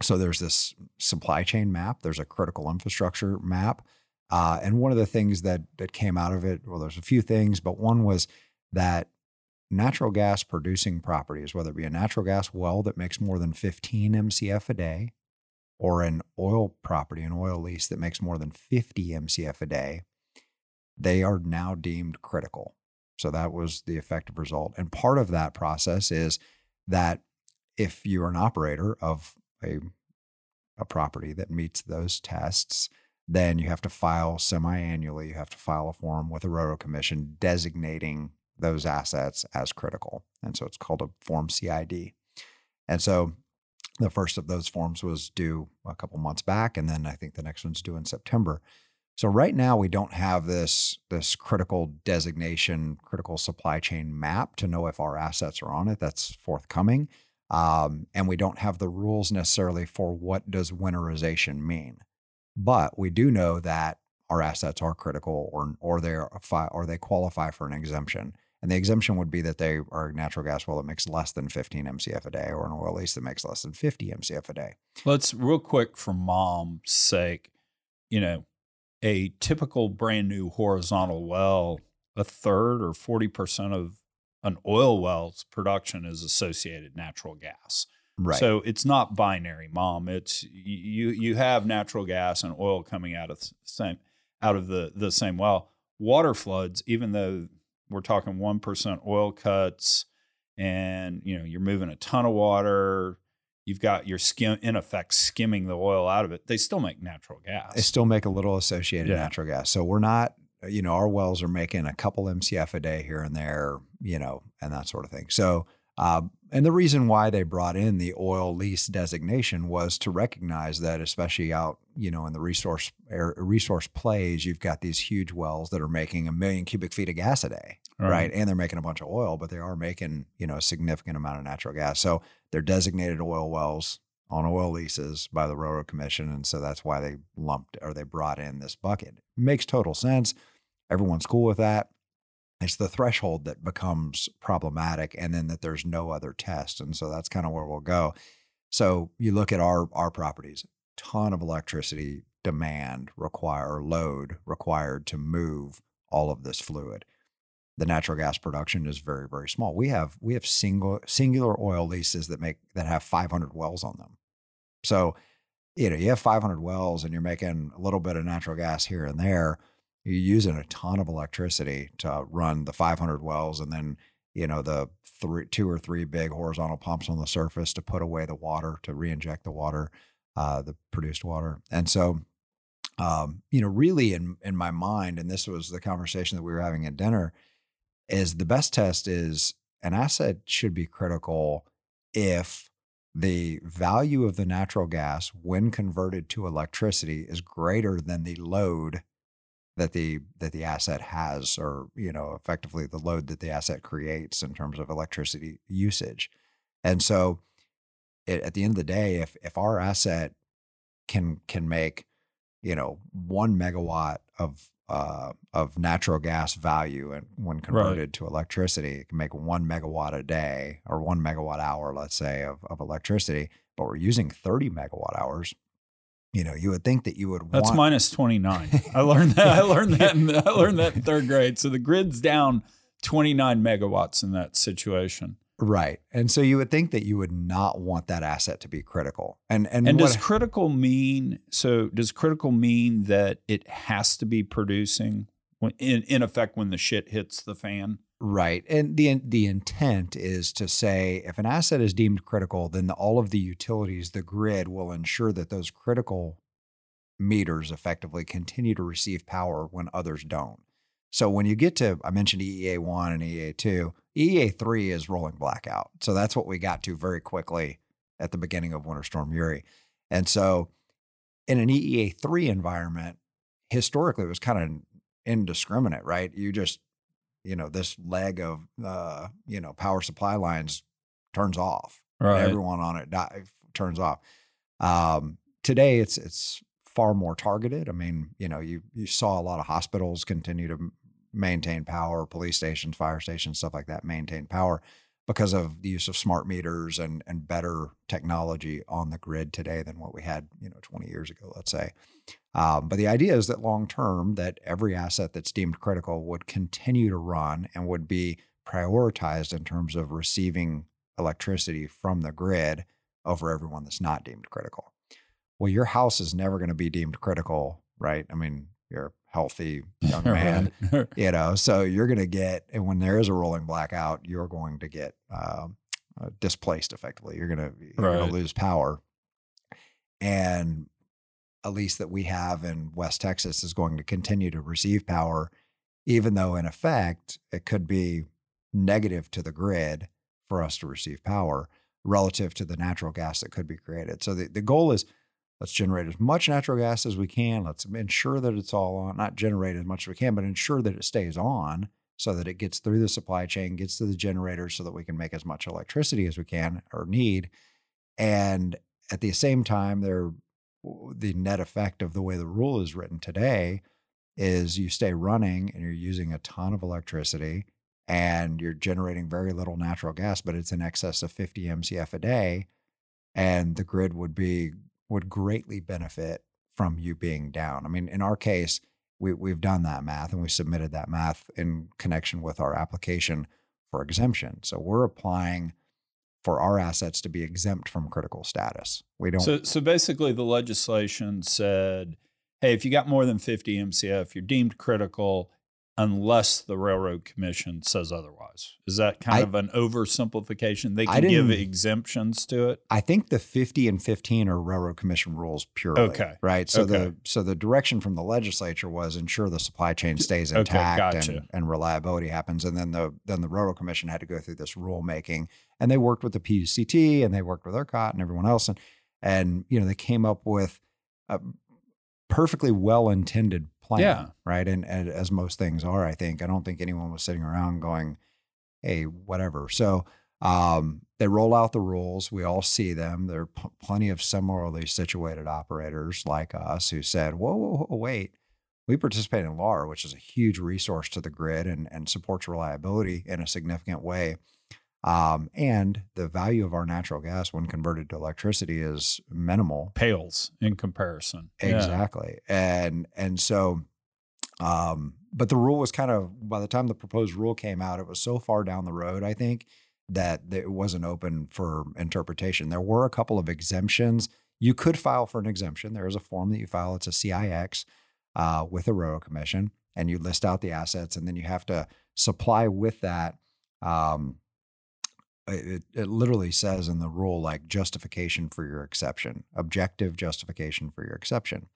so there's this supply chain map, there's a critical infrastructure map. Uh, and one of the things that that came out of it, well, there's a few things, but one was that natural gas producing properties, whether it be a natural gas well that makes more than 15 MCF a day, or an oil property, an oil lease that makes more than 50 MCF a day, they are now deemed critical. So that was the effective result. And part of that process is that if you're an operator of a, a property that meets those tests, then you have to file semi-annually, you have to file a form with a railroad commission designating those assets as critical. And so it's called a form CID. And so the first of those forms was due a couple months back, and then I think the next one's due in September. So right now we don't have this this critical designation, critical supply chain map to know if our assets are on it. That's forthcoming, um, and we don't have the rules necessarily for what does winterization mean. But we do know that our assets are critical, or or they are or they qualify for an exemption. And the exemption would be that they are a natural gas well that makes less than 15 MCF a day, or an oil lease that makes less than 50 MCF a day. Let's real quick for mom's sake, you know, a typical brand new horizontal well, a third or 40% of an oil well's production is associated natural gas. Right. So it's not binary, mom. It's you you have natural gas and oil coming out of the same out of the the same well. Water floods, even though we're talking 1% oil cuts and you know you're moving a ton of water you've got your skim in effect skimming the oil out of it they still make natural gas they still make a little associated Yeah. natural gas. So we're not, you know, our wells are making a couple MCF a day here and there, you know, and that sort of thing. So, um, and the reason why they brought in the oil lease designation was to recognize that, especially out, you know, in the resource resource plays, you've got these huge wells that are making a million cubic feet of gas a day, right? And they're making a bunch of oil, but they are making, you know, a significant amount of natural gas. So they're designated oil wells on oil leases by the Railroad Commission. And so that's why they lumped or they brought in this bucket. Makes total sense. Everyone's cool with that. It's the threshold that becomes problematic and then that there's no other test. And so that's kind of where we'll go. So you look at our our properties, ton of electricity demand require or load required to move all of this fluid. The natural gas production is very very small. We have we have single singular oil leases that make that have 500 wells on them. So, you know, you have 500 wells and you're making a little bit of natural gas here and there. You're using a ton of electricity to run the 500 wells and then, you know, the three, two or three big horizontal pumps on the surface to put away the water, to re-inject the water, uh, the produced water. And so, um, you know, really in, in my mind, and this was the conversation that we were having at dinner, is the best test is an asset should be critical if the value of the natural gas when converted to electricity is greater than the load that the that the asset has or you know effectively the load that the asset creates in terms of electricity usage and so it, at the end of the day if if our asset can can make you know one megawatt of uh, of natural gas value and when converted to electricity it can make one megawatt a day or one megawatt hour let's say of, of electricity but we're using 30 megawatt hours you know you would think that you would That's want minus 29. I learned that. I learned that. In, I learned that in third grade. So the grid's down 29 megawatts in that situation. Right and so you would think that you would not want that asset to be critical and and, And does critical mean so? Does critical mean that it has to be producing when, in in effect when the shit hits the fan? Right. And the the intent is to say if an asset is deemed critical, then the, all of the utilities, the grid will ensure that those critical meters effectively continue to receive power when others don't. So when you get to I mentioned EEA 1 and EEA 2, EEA 3 is rolling blackout. So that's what we got to very quickly at the beginning of Winter Storm Uri. And so in an EEA 3 environment, historically it was kind of indiscriminate, right? You just you know this leg of uh you know power supply lines turns off Right. everyone on it die, turns off um today it's it's far more targeted i mean you know you you saw a lot of hospitals continue to maintain power police stations fire stations stuff like that maintain power because of the use of smart meters and and better technology on the grid today than what we had you know 20 years ago let's say um, but the idea is that long term, that every asset that's deemed critical would continue to run and would be prioritized in terms of receiving electricity from the grid over everyone that's not deemed critical. well, your house is never going to be deemed critical, right? I mean, you're a healthy young man, Right. you know, so you're going to get, and when there is a rolling blackout, you're going to get um, uh, displaced effectively. You're going to, you're going Right. to lose power. And at least that we have in West Texas is going to continue to receive power, even though in effect it could be negative to the grid for us to receive power relative to the natural gas that could be created. So the, the goal is let's generate as much natural gas as we can. Let's ensure that it's all on, not generate as much as we can, but ensure that it stays on so that it gets through the supply chain, gets to the generators so that we can make as much electricity as we can or need. And at the same time, there the net effect of the way the rule is written today is you stay running and you're using a ton of electricity and you're generating very little natural gas, but it's in excess of 50 MCF a day. And the grid would be would greatly benefit from you being down. I mean, in our case, we, we've done that math and we submitted that math in connection with our application for exemption. So we're applying for our assets to be exempt from critical status. We don't So, so basically, the legislation said, "Hey, if you got more than 50 MCF, you're deemed critical, unless the Railroad Commission says otherwise." Is that kind I- of an oversimplification? They can give exemptions to it. I think the 50 and 15 are railroad commission rules purely. Okay. Right. So Okay. the so the direction from the legislature was ensure the supply chain stays Okay, intact gotcha. and, and reliability happens. And then the then the railroad commission had to go through this rulemaking and they worked with the PUCT and they worked with ERCOT and everyone else. And and you know, they came up with a perfectly well intended plan. Yeah. Right. And, and as most things are, I think. I don't think anyone was sitting around going, hey, whatever. So um, they roll out the rules. We all see them. There are p- plenty of similarly situated operators like us who said, whoa, whoa, whoa, wait. We participate in LAR, which is a huge resource to the grid and, and supports reliability in a significant way. Um, and the value of our natural gas when converted to electricity is minimal. Pales in comparison. Yeah. Exactly. And and so um but the rule was kind of by the time the proposed rule came out, it was so far down the road, I think, that it wasn't open for interpretation. There were a couple of exemptions. You could file for an exemption. There is a form that you file. It's a CIX uh, with a railroad commission, and you list out the assets, and then you have to supply with that. Um, it, it literally says in the rule like justification for your exception, objective justification for your exception.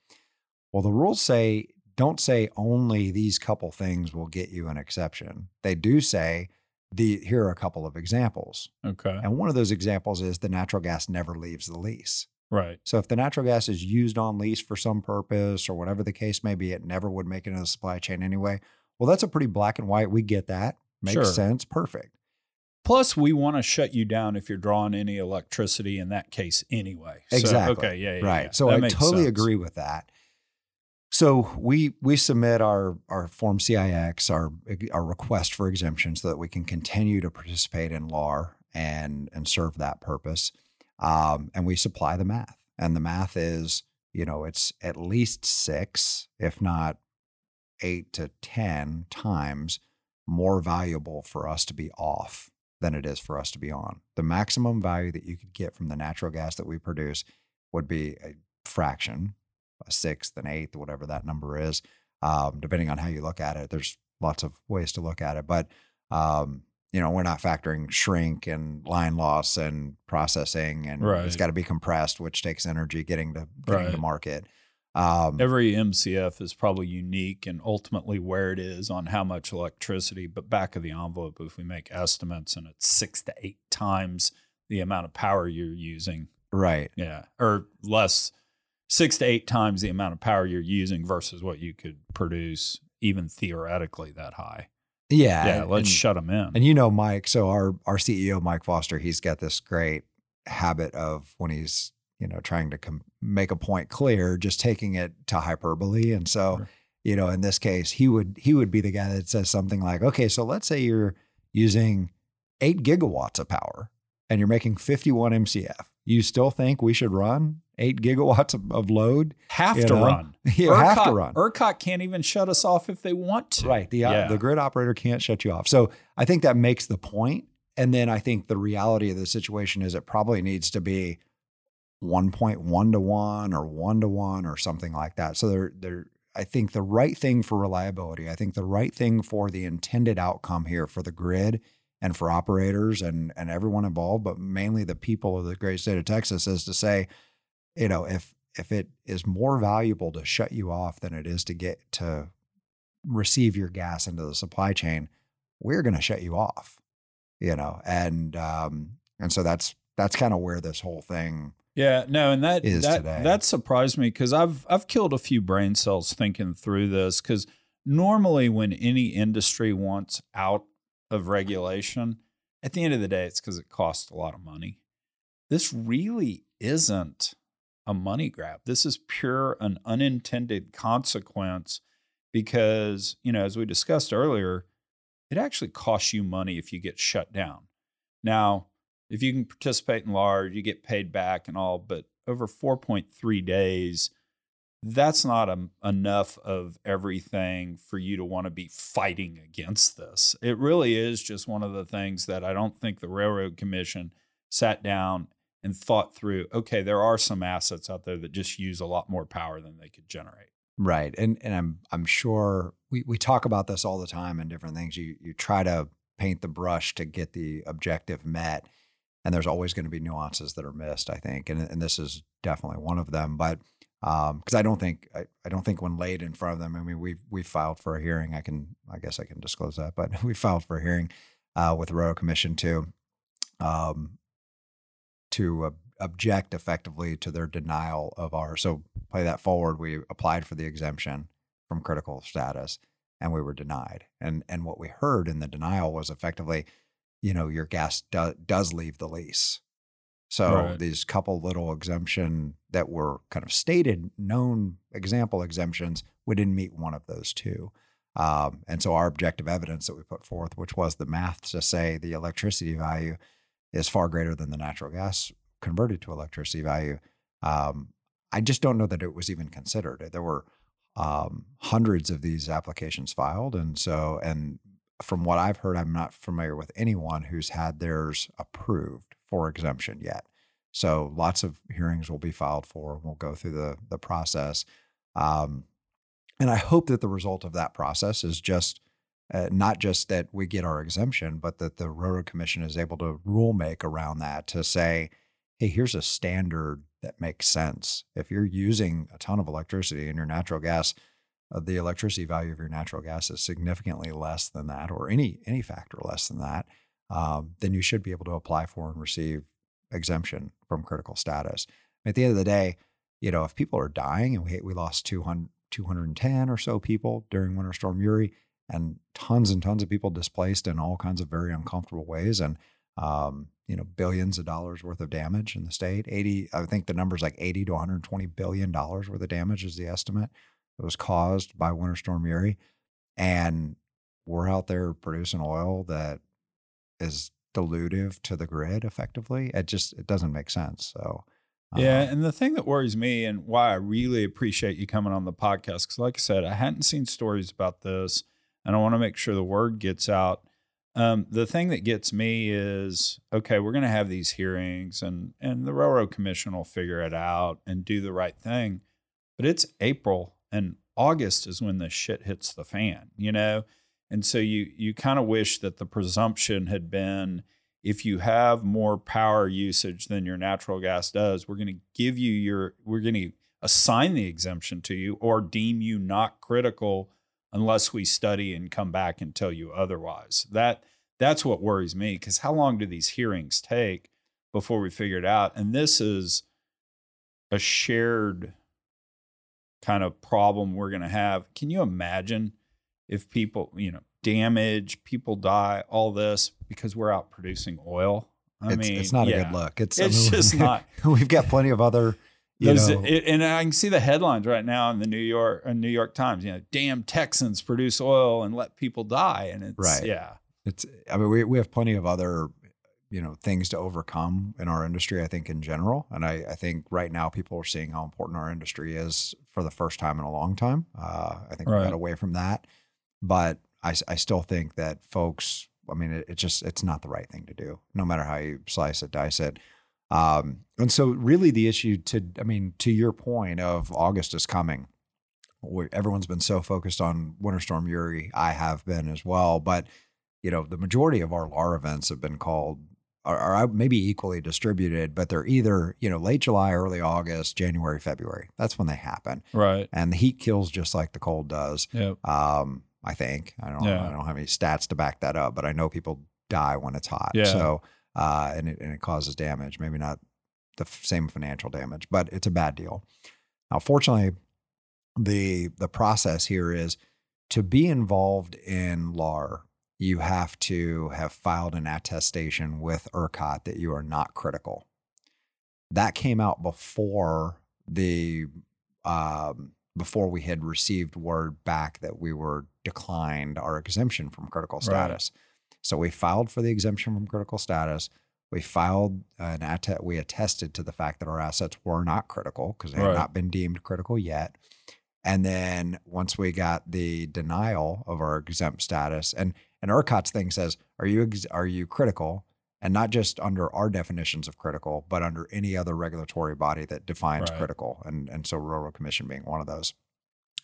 Well, the rules say don't say only these couple things will get you an exception. They do say the here are a couple of examples. Okay. And one of those examples is the natural gas never leaves the lease. Right. So if the natural gas is used on lease for some purpose or whatever the case may be, it never would make it into the supply chain anyway. Well, that's a pretty black and white. We get that. Makes Sure. sense. Perfect. Plus, we want to shut you down if you're drawing any electricity in that case anyway. So, Exactly. okay. Yeah. yeah right. yeah. So That I totally sense. agree with that. So we we submit our our form CIX, our our request for exemption, so that we can continue to participate in LAR and and serve that purpose. Um, and we supply the math, and the math is you know it's at least six, if not eight to ten times more valuable for us to be off than it is for us to be on. The maximum value that you could get from the natural gas that we produce would be a fraction, a sixth, an eighth, whatever that number is, um, depending on how you look at it. There's lots of ways to look at it, but um, you know, we're not factoring shrink and line loss and processing, and it's got to be compressed, which takes energy getting to getting to market. Um, Every MCF is probably unique and ultimately where it is on how much electricity. But back of the envelope, if we make estimates and it's six to eight times the amount of power you're using, right. yeah, or less, six to eight times the amount of power you're using versus what you could produce, even theoretically that high. Yeah. Yeah, and- let's and- shut them in. And you know, Mike, so our our CEO, Mike Foster, he's got this great habit of when he's you know trying to com- make a point clear, just taking it to hyperbole. And so, Sure. you know, in this case, he would he would be the guy that says something like, "Okay, so let's say you're using eight gigawatts of power and you're making 51 MCF. You still think we should run eight gigawatts of, of load? have to know, run. You have to run. ERCOT can't even shut us off if they want to. Right. The uh, the grid operator can't shut you off. So I think that makes the point. And then I think the reality of the situation is it probably needs to be 1.1 to 1 or 1 to 1 or something like that. So they're they're I think the right thing for reliability, I think the right thing for the intended outcome here for the grid and for operators and and everyone involved, but mainly the people of the great state of Texas is to say, you know, if if it is more valuable to shut you off than it is to get to receive your gas into the supply chain, we're going to shut you off. You know, and um and so that's that's kind of where this whole thing Yeah, no, and that is that today. that surprised me because I've I've killed a few brain cells thinking through this because normally when any industry wants out of regulation, at the end of the day, it's because it costs a lot of money. This really isn't a money grab. This is pure an unintended consequence because you know, as we discussed earlier, it actually costs you money if you get shut down. Now, if you can participate in LAR, you get paid back and all, but over 4.3 days, that's not a, enough of everything for you to want to be fighting against this. It really is just one of the things that I don't think the Railroad Commission sat down and thought through. Okay, there are some assets out there that just use a lot more power than they could generate. Right. And and I'm I'm sure we, we talk about this all the time and different things. You you try to paint the brush to get the objective met. And there's always going to be nuances that are missed, I think. And and this is definitely one of them. But um, because I don't think I, I don't think when laid in front of them, I mean we we filed for a hearing. I can I guess I can disclose that, but we filed for a hearing uh, with the Railroad Commission to um, to uh, object effectively to their denial of our. So play that forward. We applied for the exemption from critical status, and we were denied. And and what we heard in the denial was effectively, you know, your gas do, does leave the lease. So Right. these couple little exemption that were kind of stated known example exemptions, we didn't meet one of those two. Um, and so our objective evidence that we put forth, which was the math to say the electricity value is far greater than the natural gas converted to electricity value. Um, I just don't know that it was even considered. There were um, hundreds of these applications filed, and so and from what I've heard, I'm not familiar with anyone who's had theirs approved for exemption yet. So lots of hearings will be filed for. And we'll go through the the process, um, and I hope that the result of that process is just uh, not just that we get our exemption, but that the Railroad Commission is able to rule make around that to say, hey, here's a standard that makes sense. If you're using a ton of electricity and your natural gas, the electricity value of your natural gas is significantly less than that, or any any factor less than that, um, then you should be able to apply for and receive exemption from critical status. At the end of the day, you know, if people are dying and we we lost 200, 210 or so people during Winter Storm Uri, and tons and tons of people displaced in all kinds of very uncomfortable ways, and um, you know, billions of dollars worth of damage in the state. 80, I think the number's like 80 to 120 billion dollars worth of damage is the estimate that was caused by Winter Storm Uri. And we're out there producing oil that is dilutive to the grid effectively. It just it doesn't make sense. So Yeah, um, and the thing that worries me and why I really appreciate you coming on the podcast, because like I said, I hadn't seen stories about this, and I want to make sure the word gets out. Um, the thing that gets me is okay, we're going to have these hearings, and and the railroad commission will figure it out and do the right thing, but it's April and August is when the shit hits the fan, you know, and so you you kind of wish that the presumption had been if you have more power usage than your natural gas does, we're going to give you your, we're going to assign the exemption to you or deem you not critical unless we study and come back and tell you otherwise. That that's what worries me because how long do these hearings take before we figure it out? And this is a shared kind of problem we're going to have. Can you imagine if people, you know, damage, people die, all this because we're out producing oil? I it's, mean, it's not a good look. It's It's just not. we've got plenty of other you Those, know, it, and I can see the headlines right now in the New York uh, New York Times. You know, damn Texans produce oil and let people die, and it's Right. yeah, It's I mean we we have plenty of other you know things to overcome in our industry I think in general and I, I think right now people are seeing how important our industry is for the first time in a long time uh, I think we got away from that but I, I still think that folks I mean it, it just it's not the right thing to do no matter how you slice it dice it Um, and so, really, the issue to, I mean, to your point of August is coming. everyone's been so focused on Winter Storm Uri. I have been as well, but you know, the majority of our LAR events have been called are, are maybe equally distributed, but they're either you know late July, early August, January, February. That's when they happen, Right. and the heat kills just like the cold does. Yep. Um, I think I don't Yeah. I don't have any stats to back that up, but I know people die when it's hot. Yeah. So uh, and it and it causes damage. Maybe not the f- same financial damage, but it's a bad deal. Now, fortunately, the the process here is to be involved in LAR. You have to have filed an attestation with ERCOT that you are not critical. That came out before the um, before we had received word back that we were declined our exemption from critical Right. status. So we filed for the exemption from critical status. We filed an att- we attested to the fact that our assets were not critical because they had not been deemed critical yet. And then once we got the denial of our exempt status, and and ERCOT's thing says, are you ex- are you critical? And not just under our definitions of critical, but under any other regulatory body that defines Right. critical, and and so Railroad Commission being one of those.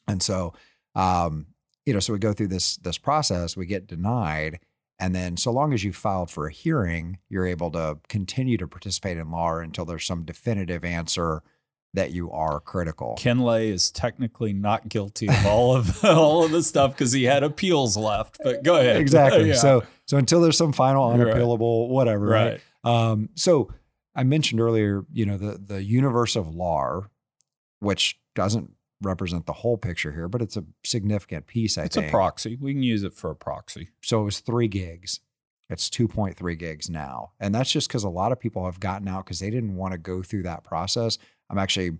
And so, um, you know, so we go through this this process, we get denied, and then so long as you filed for a hearing, you're able to continue to participate in LAR until there's some definitive answer that you are critical. Ken Lay is technically not guilty of all of all of the stuff because he had appeals left. But go ahead. exactly. Yeah. So so until there's some final Right. unappealable whatever, right? right. Um, so I mentioned earlier, you know, the the universe of LAR, which doesn't represent the whole picture here, but it's a significant piece. I think It's think. a proxy. We can use it for a proxy. so it was three gigs. It's 2.3 gigs now. And that's just because a lot of people have gotten out because they didn't want to go through that process. I'm actually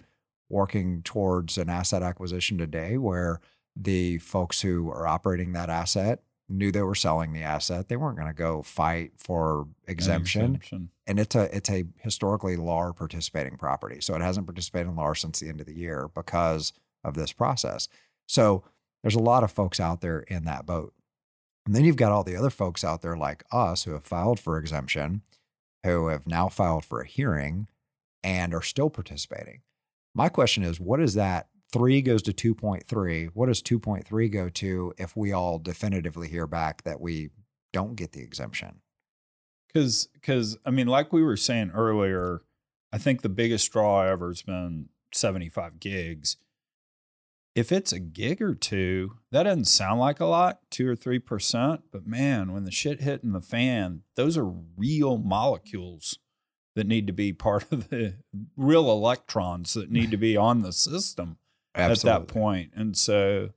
working towards an asset acquisition today where the folks who are operating that asset knew they were selling the asset. They weren't going to go fight for exemption. Exemption. And it's a it's a historically LAR participating property. So it hasn't participated in LAR since the end of the year because of this process. So there's a lot of folks out there in that boat. And then you've got all the other folks out there like us who have filed for exemption, who have now filed for a hearing and are still participating. My question is what is that? Three goes to 2.3. What does 2.3 go to if we all definitively hear back that we don't get the exemption? Because, because I mean, like we were saying earlier, I think the biggest draw ever has been 75 gigs. If it's a gig or two, that doesn't sound like a lot, two or three percent. But man, when the shit hit in the fan, those are real molecules that need to be part of the real electrons that need to be on the system at that point. And so,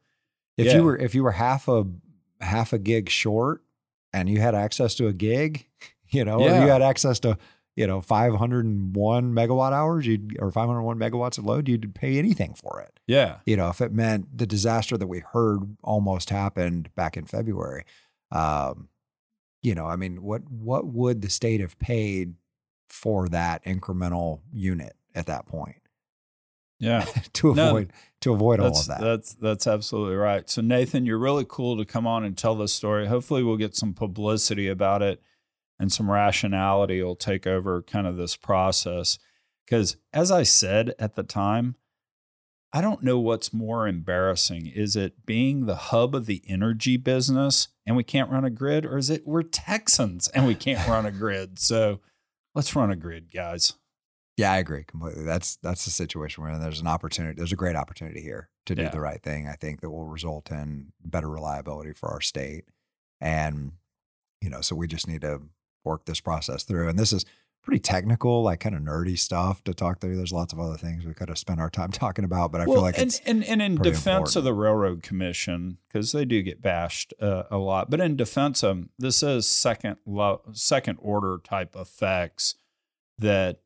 If Yeah. you were if you were half a half a gig short and you had access to a gig, you know, or you had access to, you know, 501 megawatt hours, you'd or 501 megawatts of load, you'd pay anything for it. yeah, You know, if it meant the disaster that we heard almost happened back in February. Um, you know, I mean, what what would the state have paid for that incremental unit at that point yeah. to No, avoid to avoid all of that? that's that's absolutely right. So Nathan, you're really cool to come on and tell this story. Hopefully, we'll get some publicity about it, and some rationality will take over kind of this process. Because as I said at the time, I don't know what's more embarrassing. Is it being the hub of the energy business and we can't run a grid, or is it we're Texans and we can't run a grid? So let's run a grid, guys. Yeah, I agree completely. That's that's the situation where there's an opportunity. There's a great opportunity here to do Yeah. the right thing. I think that will result in better reliability for our state, and you know, so we just need to work this process through. And this is pretty technical, like kind of nerdy stuff to talk through. There's lots of other things we could have spent our time talking about, but I feel like and, it's and, and in defense of the Railroad Commission, because they do get bashed uh, a lot, but in defense of 'em, this is second lo- second order type effects that,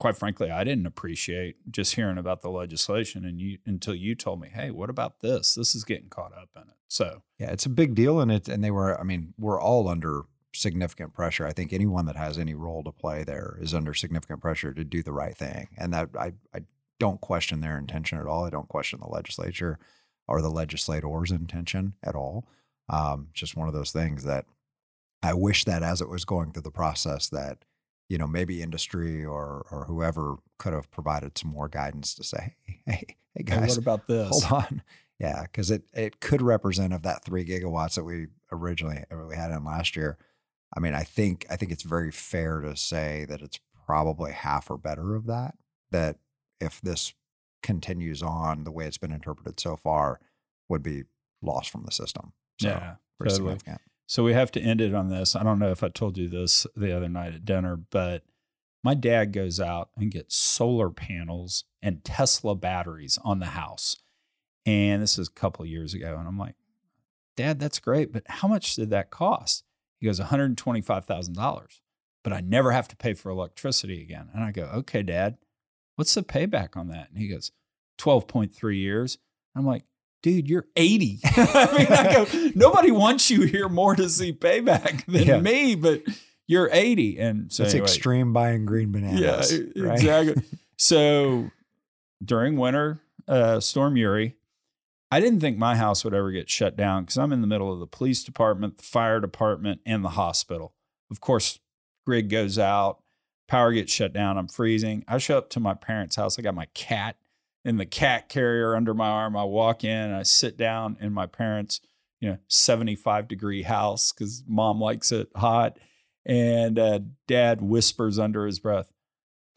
quite frankly, I didn't appreciate just hearing about the legislation and you until you told me, hey, what about this? This is getting caught up in it. So Yeah, it's a big deal, and it and they were. I mean, we're all under significant pressure. I think anyone that has any role to play there is under significant pressure to do the right thing, and that I I don't question their intention at all. I don't question the legislature or the legislators' intention at all. Um, just one of those things that I wish that as it was going through the process that you know, maybe industry or or whoever could have provided some more guidance to say, hey, hey, hey Hey, guys, what about this? hold on. Yeah, because it it could represent of that three gigawatts that we originally we had in last year. I mean, I think I think it's very fair to say that it's probably half or better of that. That if this continues on the way it's been interpreted so far, would be lost from the system. So yeah, totally. So we have to end it on this. I don't know if I told you this the other night at dinner, but my dad goes out and gets solar panels and Tesla batteries on the house. And this is a couple of years ago. And I'm like, Dad, that's great. But how much did that cost? He goes, $125,000. But I never have to pay for electricity again. And I go, Okay, Dad, what's the payback on that? And he goes, 12.3 years. I'm like, dude, you're 80. I mean, I go, nobody wants you here more to see payback than Yeah. me, but you're 80. And so It's anyway, extreme buying green bananas. yeah, right? exactly. so during winter, uh, Storm Uri, I didn't think my house would ever get shut down because I'm in the middle of the police department, the fire department, and the hospital. Of course, grid goes out, power gets shut down. I'm freezing. I show up to my parents' house. I got my cat in the cat carrier under my arm. I walk in I sit down in my parents' you know 75 degree house because mom likes it hot, and uh, dad whispers under his breath.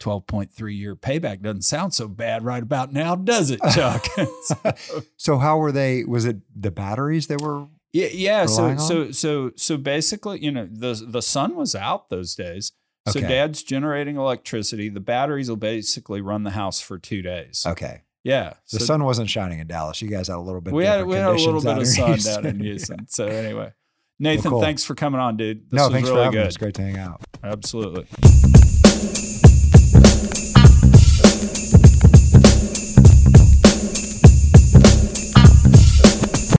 12.3 year payback doesn't sound so bad right about now, does it, Chuck? So- So how were they? Was it the batteries they were? yeah, yeah. So, Relying so, so, so basically, you know, the the sun was out those days. So Okay. dad's generating electricity. The batteries will basically run the house for two days. Okay. Yeah. The so sun wasn't shining in Dallas. You guys had a little bit. we had we had a little bit of sun down in Houston. Houston. So anyway, Nathan, cool. thanks for coming on, dude. This no, was thanks really for having good. It's great to hang out. Absolutely.